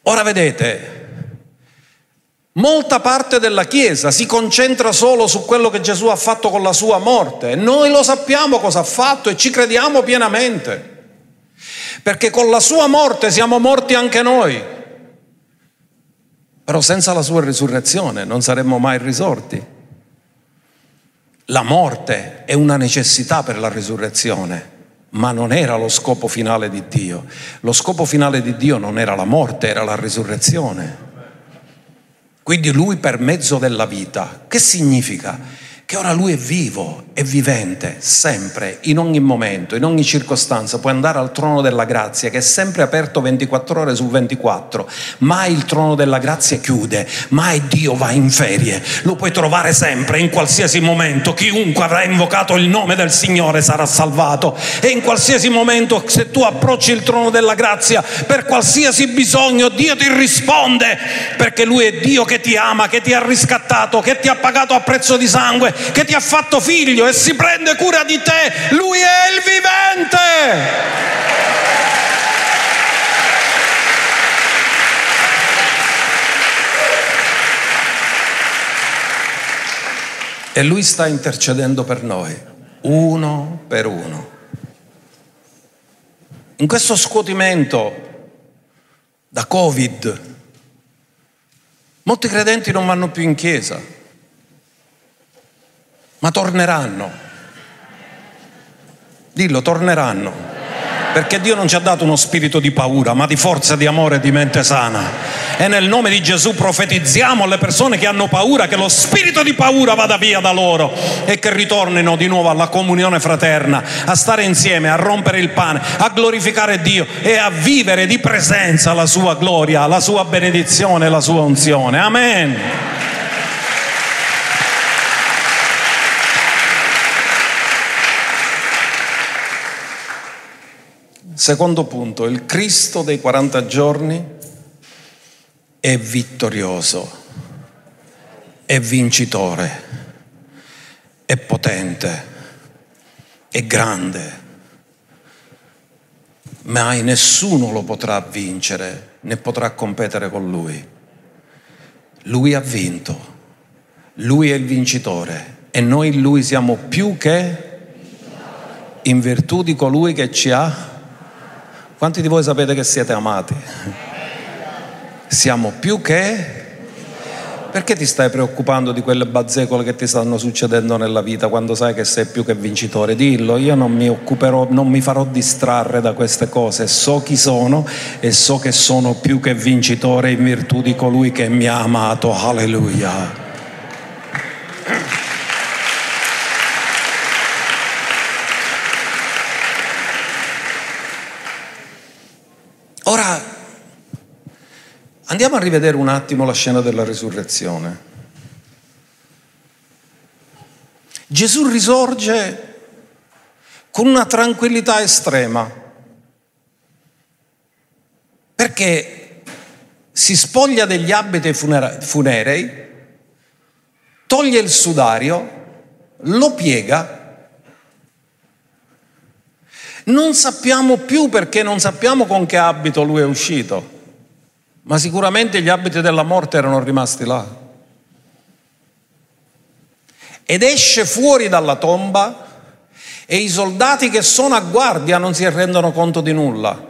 [SPEAKER 1] Ora vedete, Molta parte della Chiesa si concentra solo su quello che Gesù ha fatto con la sua morte. Noi lo sappiamo cosa ha fatto e ci crediamo pienamente. Perché con la sua morte siamo morti anche noi. Però senza la sua risurrezione non saremmo mai risorti. La morte è una necessità per la risurrezione, ma non era lo scopo finale di Dio. Lo scopo finale di Dio non era la morte, era la risurrezione. Quindi lui per mezzo della vita. Che significa? Che ora lui è vivo, è vivente, sempre, in ogni momento, in ogni circostanza, puoi andare al trono della grazia che è sempre aperto 24 ore su 24, mai il trono della grazia chiude, mai Dio va in ferie, lo puoi trovare sempre, in qualsiasi momento, chiunque avrà invocato il nome del Signore sarà salvato. E in qualsiasi momento se tu approcci il trono della grazia per qualsiasi bisogno Dio ti risponde. Perché Lui è Dio che ti ama, che ti ha riscattato, che ti ha pagato a prezzo di sangue, che ti ha fatto figlio e si prende cura di te, lui è il vivente. E lui sta intercedendo per noi, uno per uno. In questo scuotimento da Covid, molti credenti non vanno più in chiesa, ma torneranno Dillo, torneranno. Perché Dio non ci ha dato uno spirito di paura, ma di forza, di amore e di mente sana. E nel nome di Gesù profetizziamo alle persone che hanno paura che lo spirito di paura vada via da loro e che ritornino di nuovo alla comunione fraterna, a stare insieme, a rompere il pane, a glorificare Dio e a vivere di presenza la sua gloria, la sua benedizione, la sua unzione. Amen. Secondo punto, il Cristo dei 40 giorni è vittorioso, è vincitore, è potente, è grande. Mai nessuno lo potrà vincere né potrà competere con lui. Lui ha vinto, lui è il vincitore e noi in lui siamo più che in virtù di colui che ci ha. Quanti di voi sapete che siete amati? Siamo più che perché ti stai preoccupando di quelle bazzecole che ti stanno succedendo nella vita quando sai che sei più che vincitore? Dillo, io non mi occuperò, non mi farò distrarre da queste cose, so chi sono e so che sono più che vincitore in virtù di colui che mi ha amato. Alleluia. Ora andiamo a rivedere un attimo la scena della risurrezione. Gesù risorge con una tranquillità estrema, perché si spoglia degli abiti funerei, toglie il sudario, lo piega non sappiamo più perché non sappiamo con che abito lui è uscito, ma sicuramente gli abiti della morte erano rimasti là. Ed esce fuori dalla tomba e i soldati che sono a guardia non si rendono conto di nulla.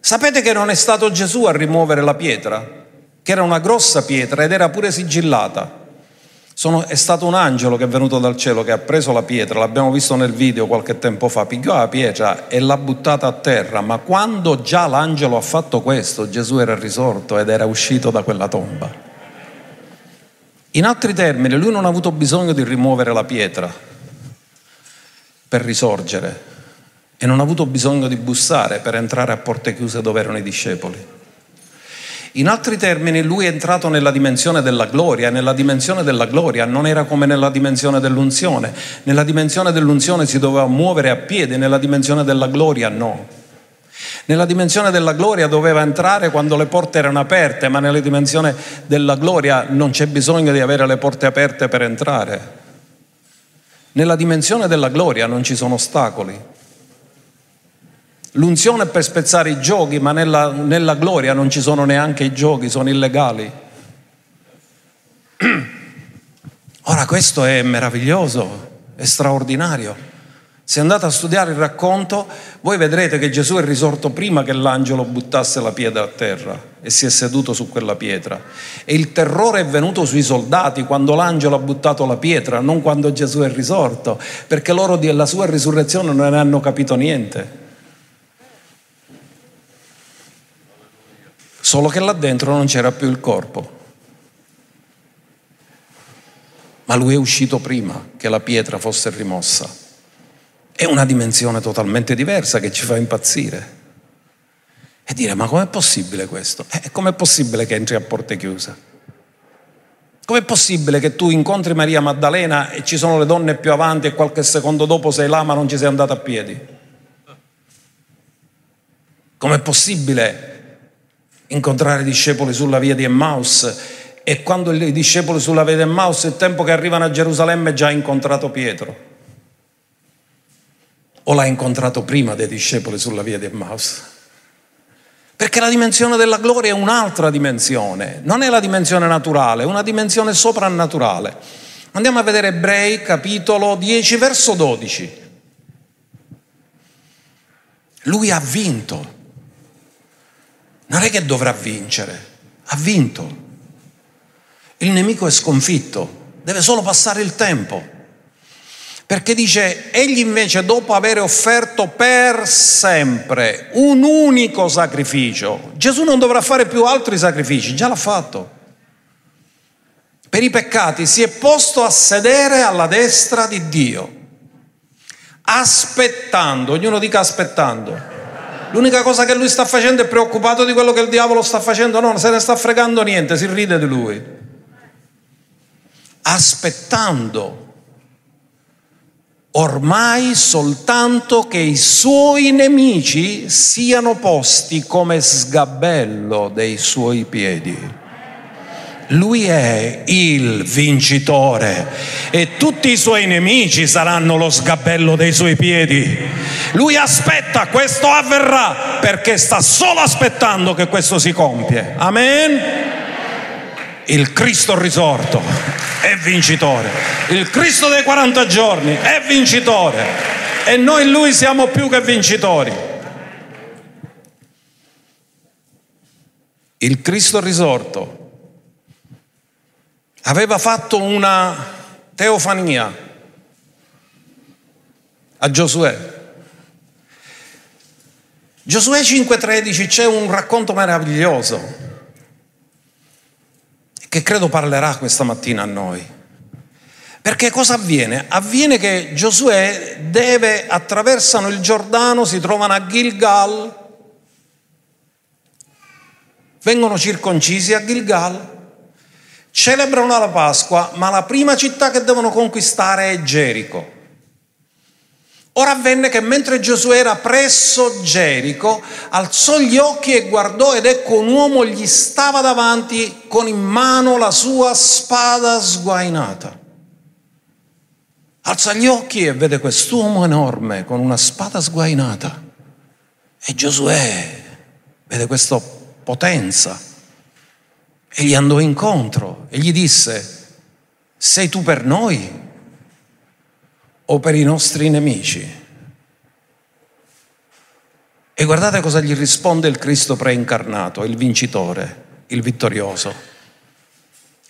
[SPEAKER 1] Sapete che non è stato Gesù a rimuovere la pietra, che era una grossa pietra ed era pure sigillata. Sono, è stato un angelo che è venuto dal cielo, che ha preso la pietra, l'abbiamo visto nel video qualche tempo fa, pigliò la pietra e l'ha buttata a terra, ma quando già l'angelo ha fatto questo, Gesù era risorto ed era uscito da quella tomba. In altri termini, lui non ha avuto bisogno di rimuovere la pietra per risorgere e non ha avuto bisogno di bussare per entrare a porte chiuse dove erano i discepoli. In altri termini, lui è entrato nella dimensione della gloria, nella dimensione della gloria non era come nella dimensione dell'unzione. Nella dimensione dell'unzione si doveva muovere a piedi, nella dimensione della gloria no. Nella dimensione della gloria doveva entrare quando le porte erano aperte, ma nella dimensione della gloria non c'è bisogno di avere le porte aperte per entrare. Nella dimensione della gloria non ci sono ostacoli. L'unzione è per spezzare i giochi, ma nella, nella gloria non ci sono neanche i giochi, sono illegali. Ora questo è meraviglioso, è straordinario. Se andate a studiare il racconto, voi vedrete che Gesù è risorto prima che l'angelo buttasse la pietra a terra e si è seduto su quella pietra. E il terrore è venuto sui soldati quando l'angelo ha buttato la pietra, non quando Gesù è risorto, perché loro della sua risurrezione non ne hanno capito niente. Solo che là dentro non c'era più il corpo. Ma lui è uscito prima che la pietra fosse rimossa. È una dimensione totalmente diversa che ci fa impazzire. E dire, ma com'è possibile questo? Eh, com'è possibile che entri a porte chiuse? Com'è possibile che tu incontri Maria Maddalena e ci sono le donne più avanti e qualche secondo dopo sei là ma non ci sei andato a piedi? Com'è possibile incontrare i discepoli sulla via di Emmaus e quando i discepoli sulla via di Emmaus, il tempo che arrivano a Gerusalemme, già ha incontrato Pietro. O l'ha incontrato prima dei discepoli sulla via di Emmaus? Perché la dimensione della gloria è un'altra dimensione, non è la dimensione naturale, è una dimensione soprannaturale. Andiamo a vedere Ebrei capitolo 10 verso 12. Lui ha vinto non è che dovrà vincere, ha vinto. Il nemico è sconfitto, deve solo passare il tempo. Perché dice, egli invece dopo aver offerto per sempre un unico sacrificio, Gesù non dovrà fare più altri sacrifici, già l'ha fatto. Per i peccati si è posto a sedere alla destra di Dio, aspettando, ognuno dica aspettando L'unica cosa che lui sta facendo è preoccupato di quello che il diavolo sta facendo, no, non se ne sta fregando niente, si ride di lui. Aspettando ormai soltanto che i suoi nemici siano posti come sgabello dei suoi piedi. Lui è il vincitore e tutti i suoi nemici saranno lo sgabello dei suoi piedi. Lui aspetta, questo avverrà perché sta solo aspettando che questo si compie. Amen. Il Cristo risorto è vincitore. Il Cristo dei 40 giorni è vincitore. E noi in Lui siamo più che vincitori. Il Cristo risorto aveva fatto una teofania a Giosuè. Giosuè 5:13 c'è un racconto meraviglioso che credo parlerà questa mattina a noi. Perché cosa avviene? Avviene che Giosuè deve, attraversano il Giordano, si trovano a Gilgal, vengono circoncisi a Gilgal, celebrano la Pasqua, ma la prima città che devono conquistare è Gerico. Ora avvenne che mentre Giosuè era presso Gerico, alzò gli occhi e guardò ed ecco un uomo gli stava davanti con in mano la sua spada sguainata. Alza gli occhi e vede quest'uomo enorme con una spada sguainata. E Giosuè vede questa potenza e gli andò incontro e gli disse, sei tu per noi o per i nostri nemici? E guardate cosa gli risponde il Cristo preincarnato, il vincitore, il vittorioso.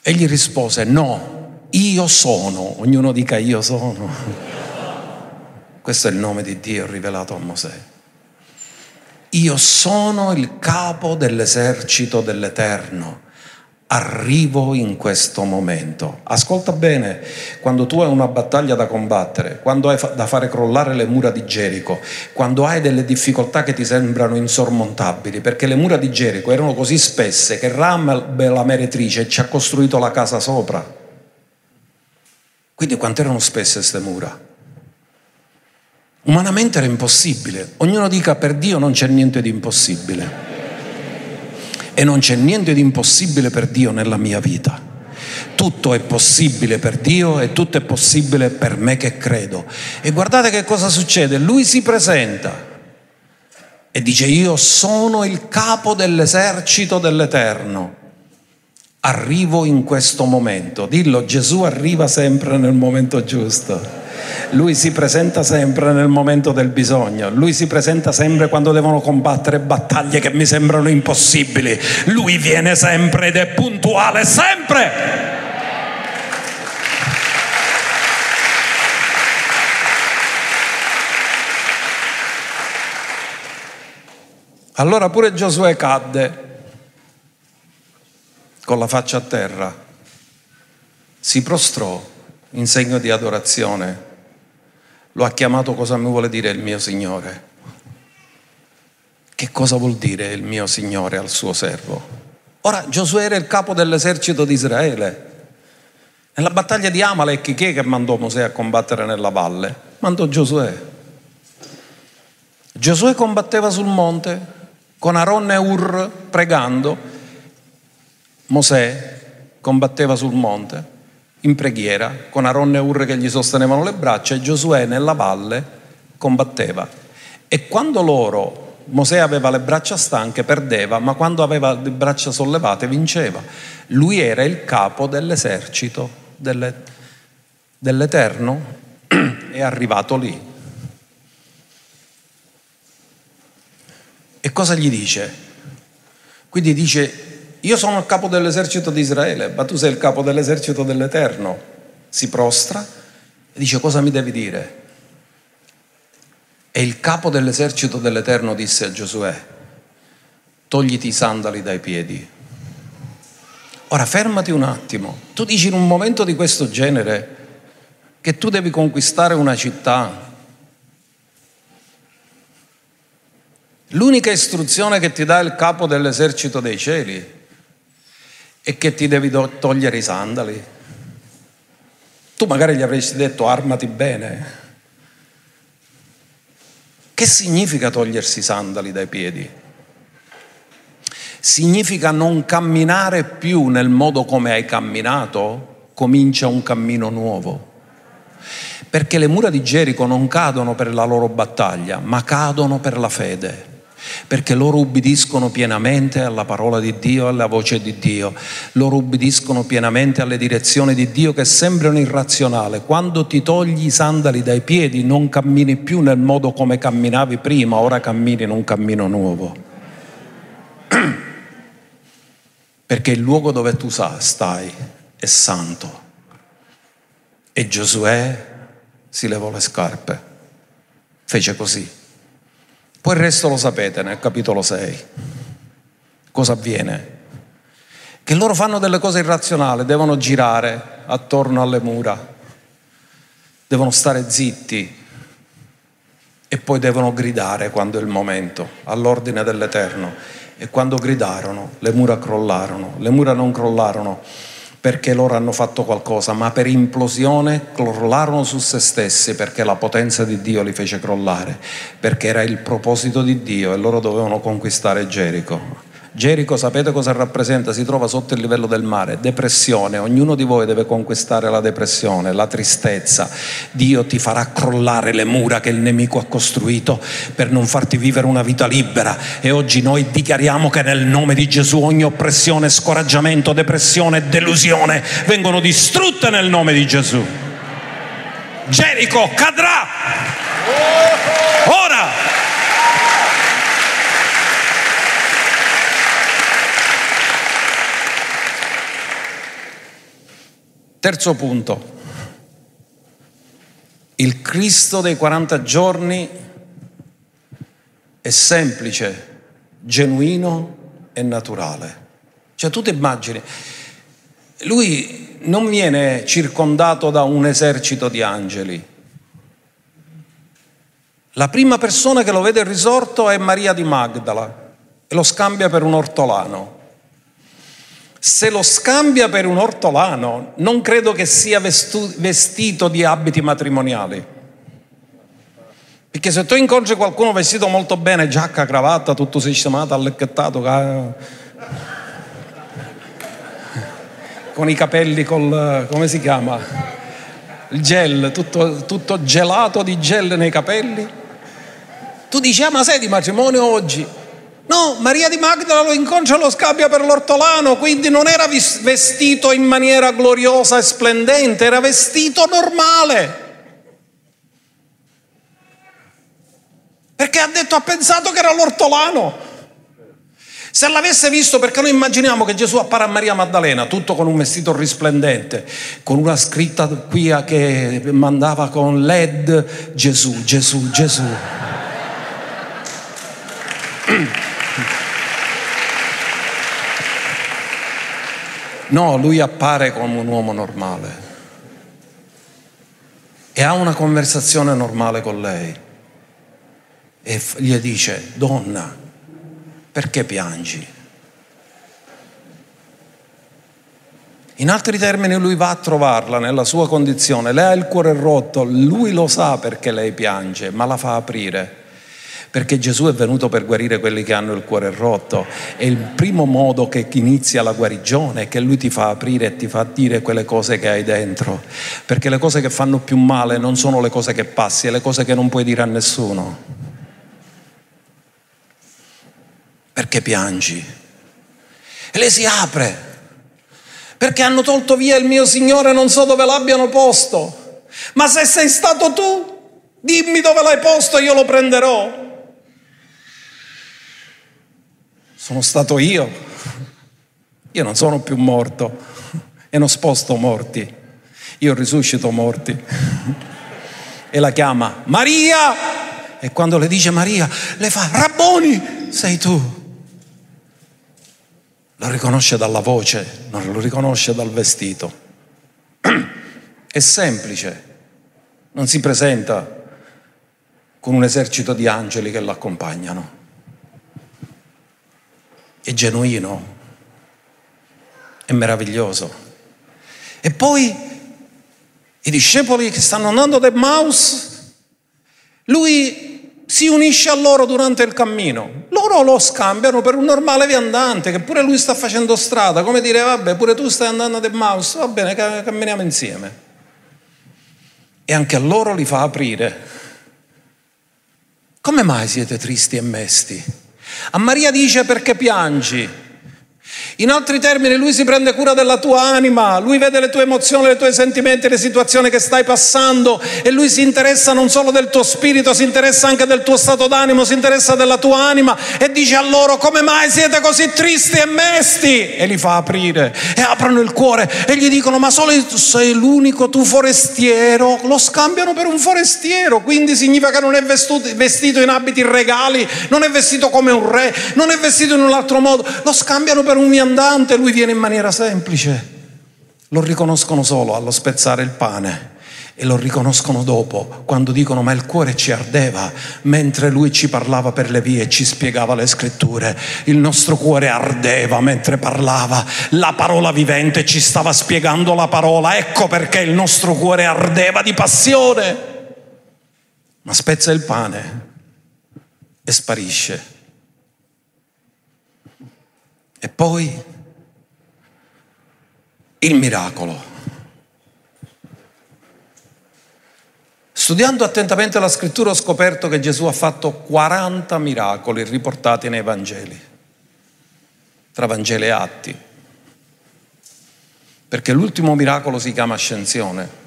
[SPEAKER 1] E gli rispose, no, io sono, ognuno dica io sono. Questo è il nome di Dio rivelato a Mosè. Io sono il capo dell'esercito dell'Eterno arrivo in questo momento. Ascolta bene, quando tu hai una battaglia da combattere, quando hai da fare crollare le mura di Gerico, quando hai delle difficoltà che ti sembrano insormontabili, perché le mura di Gerico erano così spesse che Ram, la meretrice, ci ha costruito la casa sopra. Quindi quanto erano spesse queste mura? Umanamente era impossibile. Ognuno dica per Dio non c'è niente di impossibile e non c'è niente di impossibile per Dio nella mia vita. Tutto è possibile per Dio e tutto è possibile per me che credo. E guardate che cosa succede. Lui si presenta e dice io sono il capo dell'esercito dell'Eterno. Arrivo in questo momento. Dillo, Gesù arriva sempre nel momento giusto. Lui si presenta sempre nel momento del bisogno, lui si presenta sempre quando devono combattere battaglie che mi sembrano impossibili. Lui viene sempre ed è puntuale sempre. Allora pure Giosuè cadde con la faccia a terra, si prostrò in segno di adorazione lo ha chiamato cosa mi vuole dire il mio Signore. Che cosa vuol dire il mio Signore al suo servo? Ora Giosuè era il capo dell'esercito di Israele. Nella battaglia di Amalek chi è che mandò Mosè a combattere nella valle? Mandò Giosuè. Giosuè combatteva sul monte con Aaron e Ur pregando. Mosè combatteva sul monte in preghiera con Aaron e Ur che gli sostenevano le braccia e Giosuè nella valle combatteva. E quando loro, Mosè aveva le braccia stanche, perdeva, ma quando aveva le braccia sollevate vinceva. Lui era il capo dell'esercito delle, dell'Eterno, è arrivato lì. E cosa gli dice? Quindi dice io sono il capo dell'esercito di Israele, ma tu sei il capo dell'esercito dell'Eterno. Si prostra e dice cosa mi devi dire? E il capo dell'esercito dell'Eterno disse a Giosuè, togliti i sandali dai piedi. Ora fermati un attimo, tu dici in un momento di questo genere che tu devi conquistare una città. L'unica istruzione che ti dà il capo dell'esercito dei cieli e che ti devi togliere i sandali. Tu magari gli avresti detto armati bene. Che significa togliersi i sandali dai piedi? Significa non camminare più nel modo come hai camminato, comincia un cammino nuovo. Perché le mura di Gerico non cadono per la loro battaglia, ma cadono per la fede. Perché loro ubbidiscono pienamente alla parola di Dio, alla voce di Dio, loro ubbidiscono pienamente alle direzioni di Dio che sembrano irrazionali. Quando ti togli i sandali dai piedi non cammini più nel modo come camminavi prima, ora cammini in un cammino nuovo. Perché il luogo dove tu stai è santo. E Giosuè si levò le scarpe, fece così. Poi il resto lo sapete nel capitolo 6. Cosa avviene? Che loro fanno delle cose irrazionali, devono girare attorno alle mura, devono stare zitti e poi devono gridare quando è il momento, all'ordine dell'Eterno. E quando gridarono, le mura crollarono. Le mura non crollarono perché loro hanno fatto qualcosa, ma per implosione crollarono su se stessi perché la potenza di Dio li fece crollare, perché era il proposito di Dio e loro dovevano conquistare Gerico. Gerico sapete cosa rappresenta? Si trova sotto il livello del mare, depressione, ognuno di voi deve conquistare la depressione, la tristezza. Dio ti farà crollare le mura che il nemico ha costruito per non farti vivere una vita libera e oggi noi dichiariamo che nel nome di Gesù ogni oppressione, scoraggiamento, depressione delusione vengono distrutte nel nome di Gesù. Gerico cadrà. Ora Terzo punto, il Cristo dei 40 giorni è semplice, genuino e naturale. Cioè tu ti immagini, lui non viene circondato da un esercito di angeli. La prima persona che lo vede risorto è Maria di Magdala e lo scambia per un ortolano. Se lo scambia per un ortolano, non credo che sia vestu- vestito di abiti matrimoniali. Perché se tu incontri qualcuno vestito molto bene, giacca, cravatta, tutto sistemato, allecchettato, con i capelli col, come si chiama? Il gel, tutto, tutto gelato di gel nei capelli. Tu dici, ah ma sei di matrimonio oggi? No, Maria di Magdala lo inconcia lo scambia per l'ortolano, quindi non era vestito in maniera gloriosa e splendente, era vestito normale. Perché ha detto, ha pensato che era l'ortolano. Se l'avesse visto, perché noi immaginiamo che Gesù appare a Maria Maddalena, tutto con un vestito risplendente, con una scritta qui che mandava con LED, Gesù, Gesù, Gesù. No, lui appare come un uomo normale. E ha una conversazione normale con lei. E gli dice, donna, perché piangi? In altri termini lui va a trovarla nella sua condizione, lei ha il cuore rotto, lui lo sa perché lei piange, ma la fa aprire perché Gesù è venuto per guarire quelli che hanno il cuore rotto e il primo modo che inizia la guarigione è che Lui ti fa aprire e ti fa dire quelle cose che hai dentro, perché le cose che fanno più male non sono le cose che passi, è le cose che non puoi dire a nessuno. Perché piangi? E lei si apre perché hanno tolto via il mio Signore, non so dove l'abbiano posto. Ma se sei stato tu, dimmi dove l'hai posto, io lo prenderò. Sono stato io. Io non sono più morto e non sposto morti, io risuscito morti. E la chiama Maria e quando le dice Maria le fa Rabboni, sei tu. Lo riconosce dalla voce, non lo riconosce dal vestito. È semplice, non si presenta con un esercito di angeli che l'accompagnano è genuino, è meraviglioso. E poi i discepoli che stanno andando da Maus, lui si unisce a loro durante il cammino. Loro lo scambiano per un normale viandante, che pure lui sta facendo strada, come dire, vabbè, pure tu stai andando da Maus, va bene, camminiamo insieme. E anche a loro li fa aprire. Come mai siete tristi e mesti? A Maria dice perché piangi? In altri termini, lui si prende cura della tua anima, lui vede le tue emozioni, i tuoi sentimenti, le situazioni che stai passando e lui si interessa non solo del tuo spirito, si interessa anche del tuo stato d'animo, si interessa della tua anima e dice a loro come mai siete così tristi e mesti? E li fa aprire e aprono il cuore e gli dicono ma solo sei l'unico tu forestiero, lo scambiano per un forestiero, quindi significa che non è vestito in abiti regali, non è vestito come un re, non è vestito in un altro modo, lo scambiano per un viandante comandante, lui viene in maniera semplice. Lo riconoscono solo allo spezzare il pane e lo riconoscono dopo, quando dicono ma il cuore ci ardeva, mentre lui ci parlava per le vie e ci spiegava le scritture. Il nostro cuore ardeva mentre parlava, la parola vivente ci stava spiegando la parola, ecco perché il nostro cuore ardeva di passione. Ma spezza il pane e sparisce. E poi il miracolo. Studiando attentamente la scrittura ho scoperto che Gesù ha fatto 40 miracoli riportati nei Vangeli, tra Vangeli e Atti, perché l'ultimo miracolo si chiama ascensione.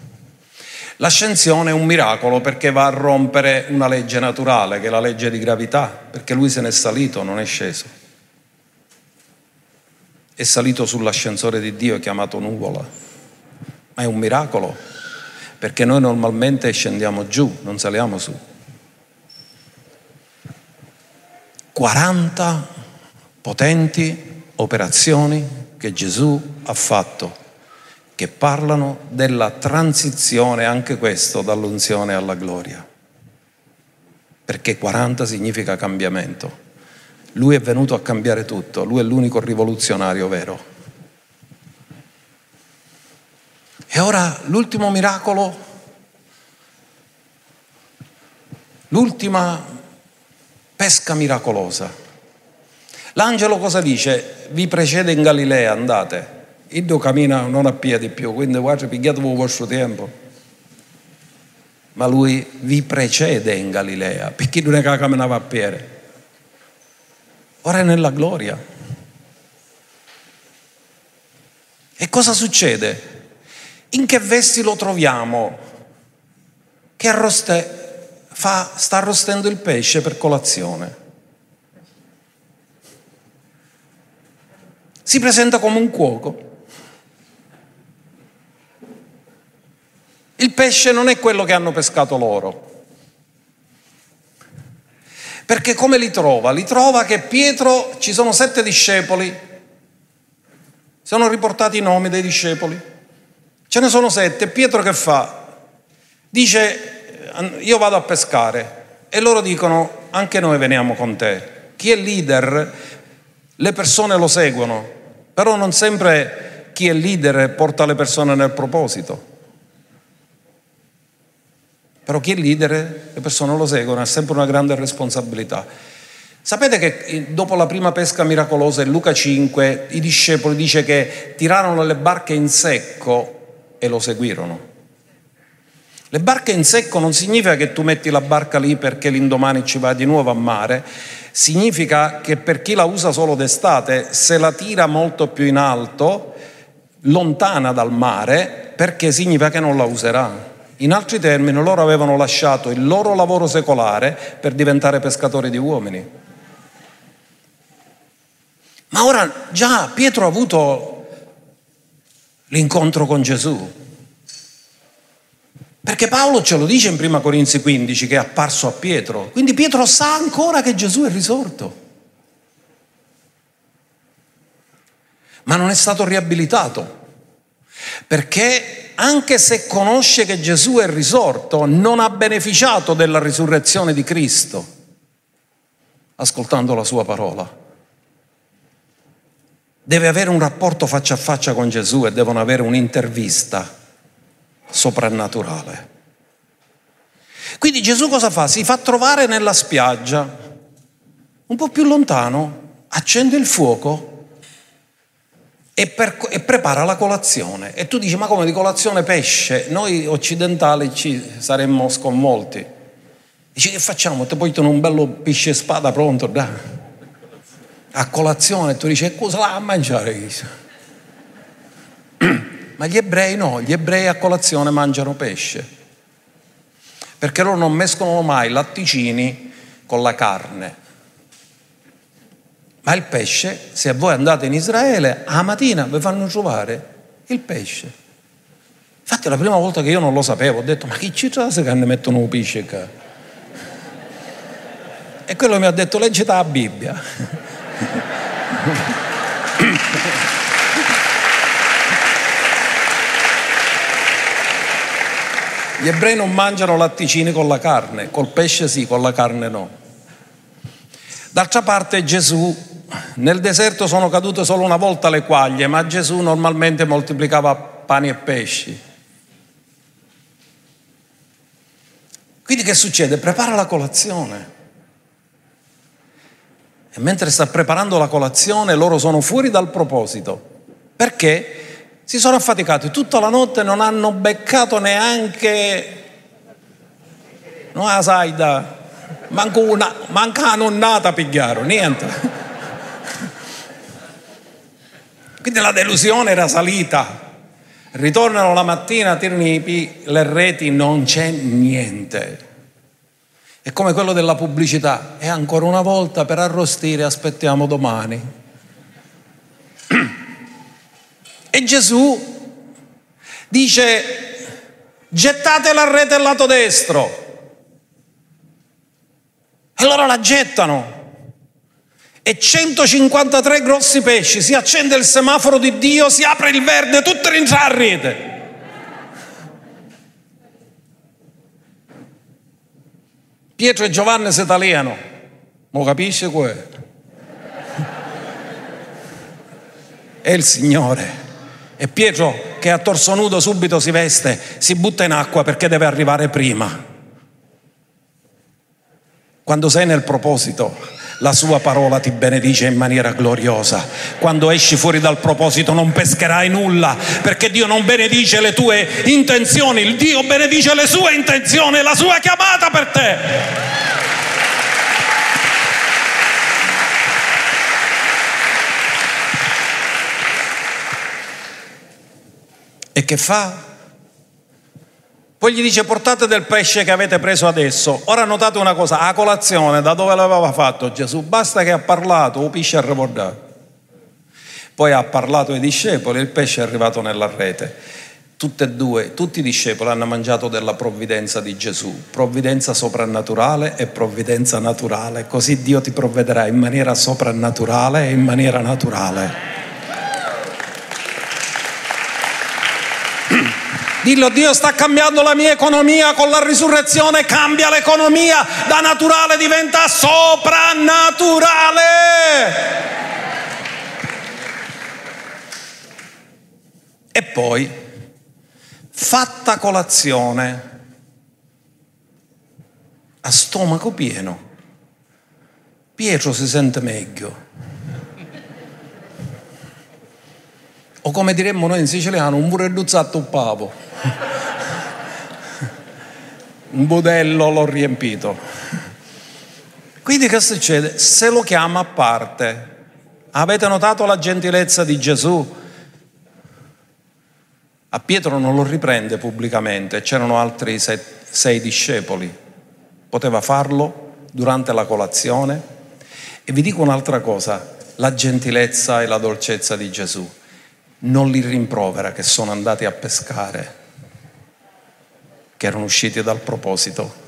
[SPEAKER 1] L'ascensione è un miracolo perché va a rompere una legge naturale, che è la legge di gravità, perché lui se n'è salito, non è sceso è salito sull'ascensore di Dio chiamato nuvola, ma è un miracolo, perché noi normalmente scendiamo giù, non saliamo su. 40 potenti operazioni che Gesù ha fatto, che parlano della transizione, anche questo, dall'unzione alla gloria. Perché 40 significa cambiamento. Lui è venuto a cambiare tutto, lui è l'unico rivoluzionario vero. E ora l'ultimo miracolo, l'ultima pesca miracolosa. L'angelo cosa dice? Vi precede in Galilea, andate. Iddio cammina non a piedi più, quindi guarda, pigliatevi il vostro tempo. Ma lui vi precede in Galilea, perché non è che camminava a piedi ora è nella gloria. E cosa succede? In che vesti lo troviamo? Che arroste, fa, sta arrostendo il pesce per colazione. Si presenta come un cuoco. Il pesce non è quello che hanno pescato loro. Perché come li trova? Li trova che Pietro, ci sono sette discepoli, sono riportati i nomi dei discepoli, ce ne sono sette, Pietro che fa? Dice io vado a pescare e loro dicono anche noi veniamo con te. Chi è leader, le persone lo seguono, però non sempre chi è leader porta le persone nel proposito. Però chi è leader, le persone lo seguono, ha sempre una grande responsabilità. Sapete che dopo la prima pesca miracolosa in Luca 5 i discepoli dice che tirarono le barche in secco e lo seguirono. Le barche in secco non significa che tu metti la barca lì perché l'indomani ci vai di nuovo a mare, significa che per chi la usa solo d'estate, se la tira molto più in alto, lontana dal mare, perché significa che non la userà. In altri termini, loro avevano lasciato il loro lavoro secolare per diventare pescatori di uomini. Ma ora già Pietro ha avuto l'incontro con Gesù. Perché Paolo ce lo dice in 1 Corinzi 15 che è apparso a Pietro. Quindi Pietro sa ancora che Gesù è risorto. Ma non è stato riabilitato. Perché anche se conosce che Gesù è risorto, non ha beneficiato della risurrezione di Cristo, ascoltando la sua parola. Deve avere un rapporto faccia a faccia con Gesù e devono avere un'intervista soprannaturale. Quindi Gesù cosa fa? Si fa trovare nella spiaggia, un po' più lontano, accende il fuoco e, per, e, prepara la colazione. E tu dici, ma come di colazione pesce? Noi occidentali ci saremmo sconvolti. Dici, che facciamo? Ti portano un bello pesce spada pronto, dai. a colazione tu dici cosa la a mangiare ma gli ebrei no, gli ebrei a colazione mangiano pesce perché loro non mescolano mai latticini con la carne ma il pesce se voi andate in Israele a mattina vi fanno trovare il pesce. Infatti la prima volta che io non lo sapevo ho detto ma chi ci trase che ne mettono un pesce qua? E quello mi ha detto leggete la Bibbia. Gli ebrei non mangiano latticini con la carne, col pesce sì, con la carne no. D'altra parte Gesù, nel deserto sono cadute solo una volta le quaglie, ma Gesù normalmente moltiplicava pani e pesci. Quindi che succede? Prepara la colazione. E mentre sta preparando la colazione loro sono fuori dal proposito. Perché? Si sono affaticati tutta la notte non hanno beccato neanche una saida, manco una, manca una nonnata pigliaro, niente. Quindi la delusione era salita. Ritornano la mattina, tirano le reti, non c'è niente. È come quello della pubblicità. E ancora una volta per arrostire aspettiamo domani. E Gesù dice gettate la rete al lato destro. E loro la gettano. E 153 grossi pesci, si accende il semaforo di Dio, si apre il verde, tutti rientrano a rete. Pietro e Giovanni si italiano, lo capisce quello? È il Signore. E Pietro che a torso nudo subito si veste, si butta in acqua perché deve arrivare prima. Quando sei nel proposito, la sua parola ti benedice in maniera gloriosa. Quando esci fuori dal proposito non pescherai nulla, perché Dio non benedice le tue intenzioni, il Dio benedice le sue intenzioni, la sua chiamata per te. E che fa? Poi gli dice portate del pesce che avete preso adesso. Ora notate una cosa, a colazione da dove l'aveva fatto Gesù? Basta che ha parlato, o pesce ha ricordato. Poi ha parlato ai discepoli, il pesce è arrivato nella rete. Tutte e due, tutti i discepoli hanno mangiato della provvidenza di Gesù, provvidenza soprannaturale e provvidenza naturale. Così Dio ti provvederà in maniera soprannaturale e in maniera naturale. Dillo, Dio sta cambiando la mia economia con la risurrezione, cambia l'economia, da naturale diventa soprannaturale. E poi, fatta colazione, a stomaco pieno, Pietro si sente meglio. O come diremmo noi in siciliano, un burelluzzato pavo. Un budello l'ho riempito. Quindi che succede? Se lo chiama a parte. Avete notato la gentilezza di Gesù? A Pietro non lo riprende pubblicamente, c'erano altri sei, sei discepoli. Poteva farlo durante la colazione. E vi dico un'altra cosa, la gentilezza e la dolcezza di Gesù. Non li rimprovera che sono andati a pescare che erano usciti dal proposito.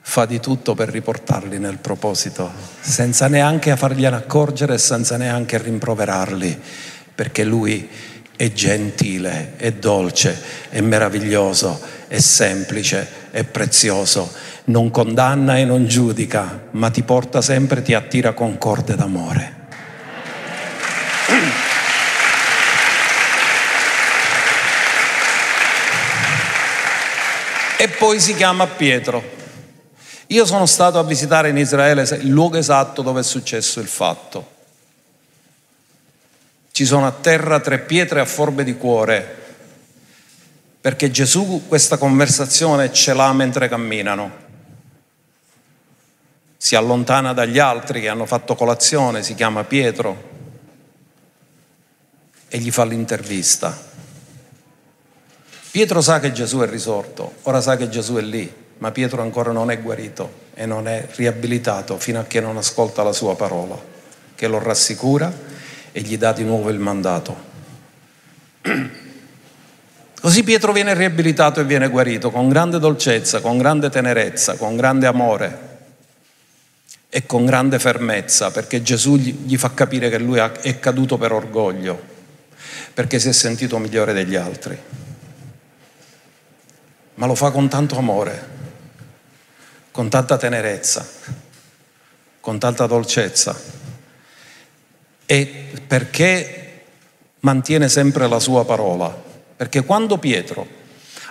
[SPEAKER 1] Fa di tutto per riportarli nel proposito, senza neanche fargliene accorgere e senza neanche rimproverarli, perché lui è gentile, è dolce, è meraviglioso, è semplice, è prezioso, non condanna e non giudica, ma ti porta sempre, ti attira con corde d'amore. E poi si chiama Pietro. Io sono stato a visitare in Israele il luogo esatto dove è successo il fatto. Ci sono a terra tre pietre a forme di cuore, perché Gesù questa conversazione ce l'ha mentre camminano. si allontana dagli altri che hanno fatto colazione, si chiama Pietro e gli fa l'intervista. Pietro sa che Gesù è risorto, ora sa che Gesù è lì, ma Pietro ancora non è guarito e non è riabilitato fino a che non ascolta la sua parola, che lo rassicura e gli dà di nuovo il mandato. Così Pietro viene riabilitato e viene guarito con grande dolcezza, con grande tenerezza, con grande amore e con grande fermezza, perché Gesù gli fa capire che lui è caduto per orgoglio, perché si è sentito migliore degli altri. Ma lo fa con tanto amore, con tanta tenerezza, con tanta dolcezza e perché mantiene sempre la sua parola perché quando Pietro,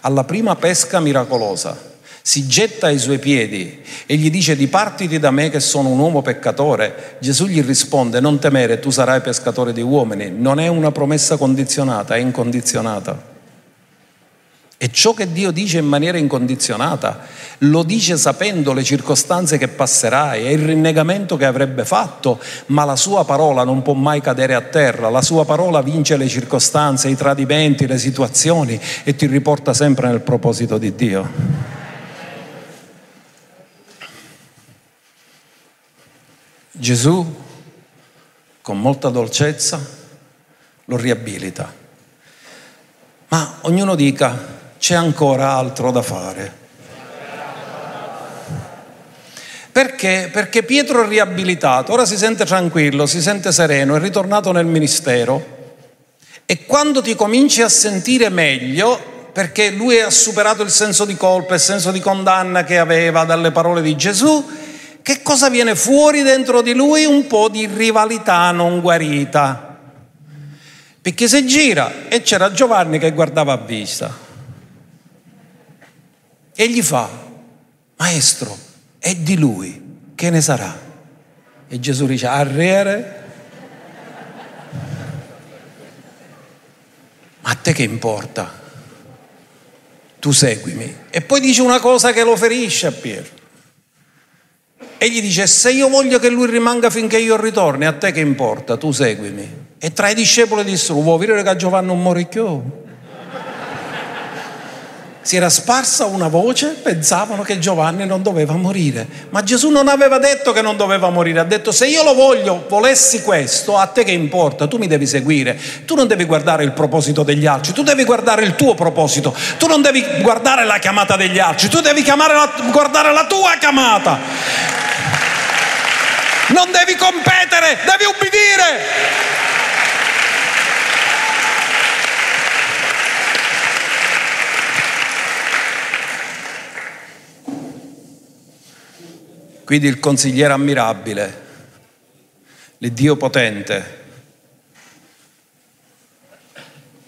[SPEAKER 1] alla prima pesca miracolosa, si getta ai suoi piedi e gli dice dipartiti da me che sono un uomo peccatore, Gesù gli risponde non temere, tu sarai pescatore di uomini. Non è una promessa condizionata, è incondizionata. E ciò che Dio dice in maniera incondizionata lo dice sapendo le circostanze che passerai e il rinnegamento che avrebbe fatto, ma la sua parola non può mai cadere a terra, la sua parola vince le circostanze, i tradimenti, le situazioni e ti riporta sempre nel proposito di Dio. Gesù, con molta dolcezza, lo riabilita. Ma ognuno dica, c'è ancora altro da fare. Perché? Perché Pietro è riabilitato, ora si sente tranquillo, si sente sereno, è ritornato nel ministero e quando ti cominci a sentire meglio, perché lui ha superato il senso di colpa, il senso di condanna che aveva dalle parole di Gesù, che cosa viene fuori dentro di lui? Un po' di rivalità non guarita. Perché se gira e c'era Giovanni che guardava a vista. E gli fa, maestro, è di lui, che ne sarà? E Gesù dice, arriere? Ma a te che importa? Tu seguimi. E poi dice una cosa che lo ferisce a Pietro. E gli dice, se io voglio che lui rimanga finché io ritorni, a te che importa? Tu seguimi. E tra i discepoli dissero, vuoi vedere che Giovanni un moricchio? Si era sparsa una voce, pensavano che Giovanni non doveva morire. Ma Gesù non aveva detto che non doveva morire, ha detto se io lo voglio, volessi questo, a te che importa, tu mi devi seguire, tu non devi guardare il proposito degli altri, tu devi guardare il tuo proposito, tu non devi guardare la chiamata degli altri, tu devi la, guardare la tua chiamata. Non devi competere, devi ubbidire. Quindi il consigliere ammirabile, l'Iddio potente,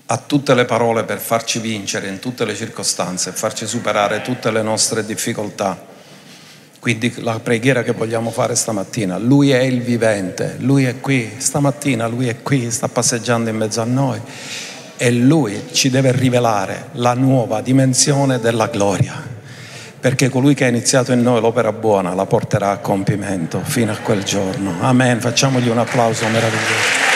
[SPEAKER 1] ha tutte le parole per farci vincere in tutte le circostanze, farci superare tutte le nostre difficoltà. Quindi la preghiera che vogliamo fare stamattina, Lui è il vivente, Lui è qui, stamattina Lui è qui, sta passeggiando in mezzo a noi e Lui ci deve rivelare la nuova dimensione della gloria perché colui che ha iniziato in noi l'opera buona la porterà a compimento fino a quel giorno. Amen. Facciamogli un applauso meraviglioso.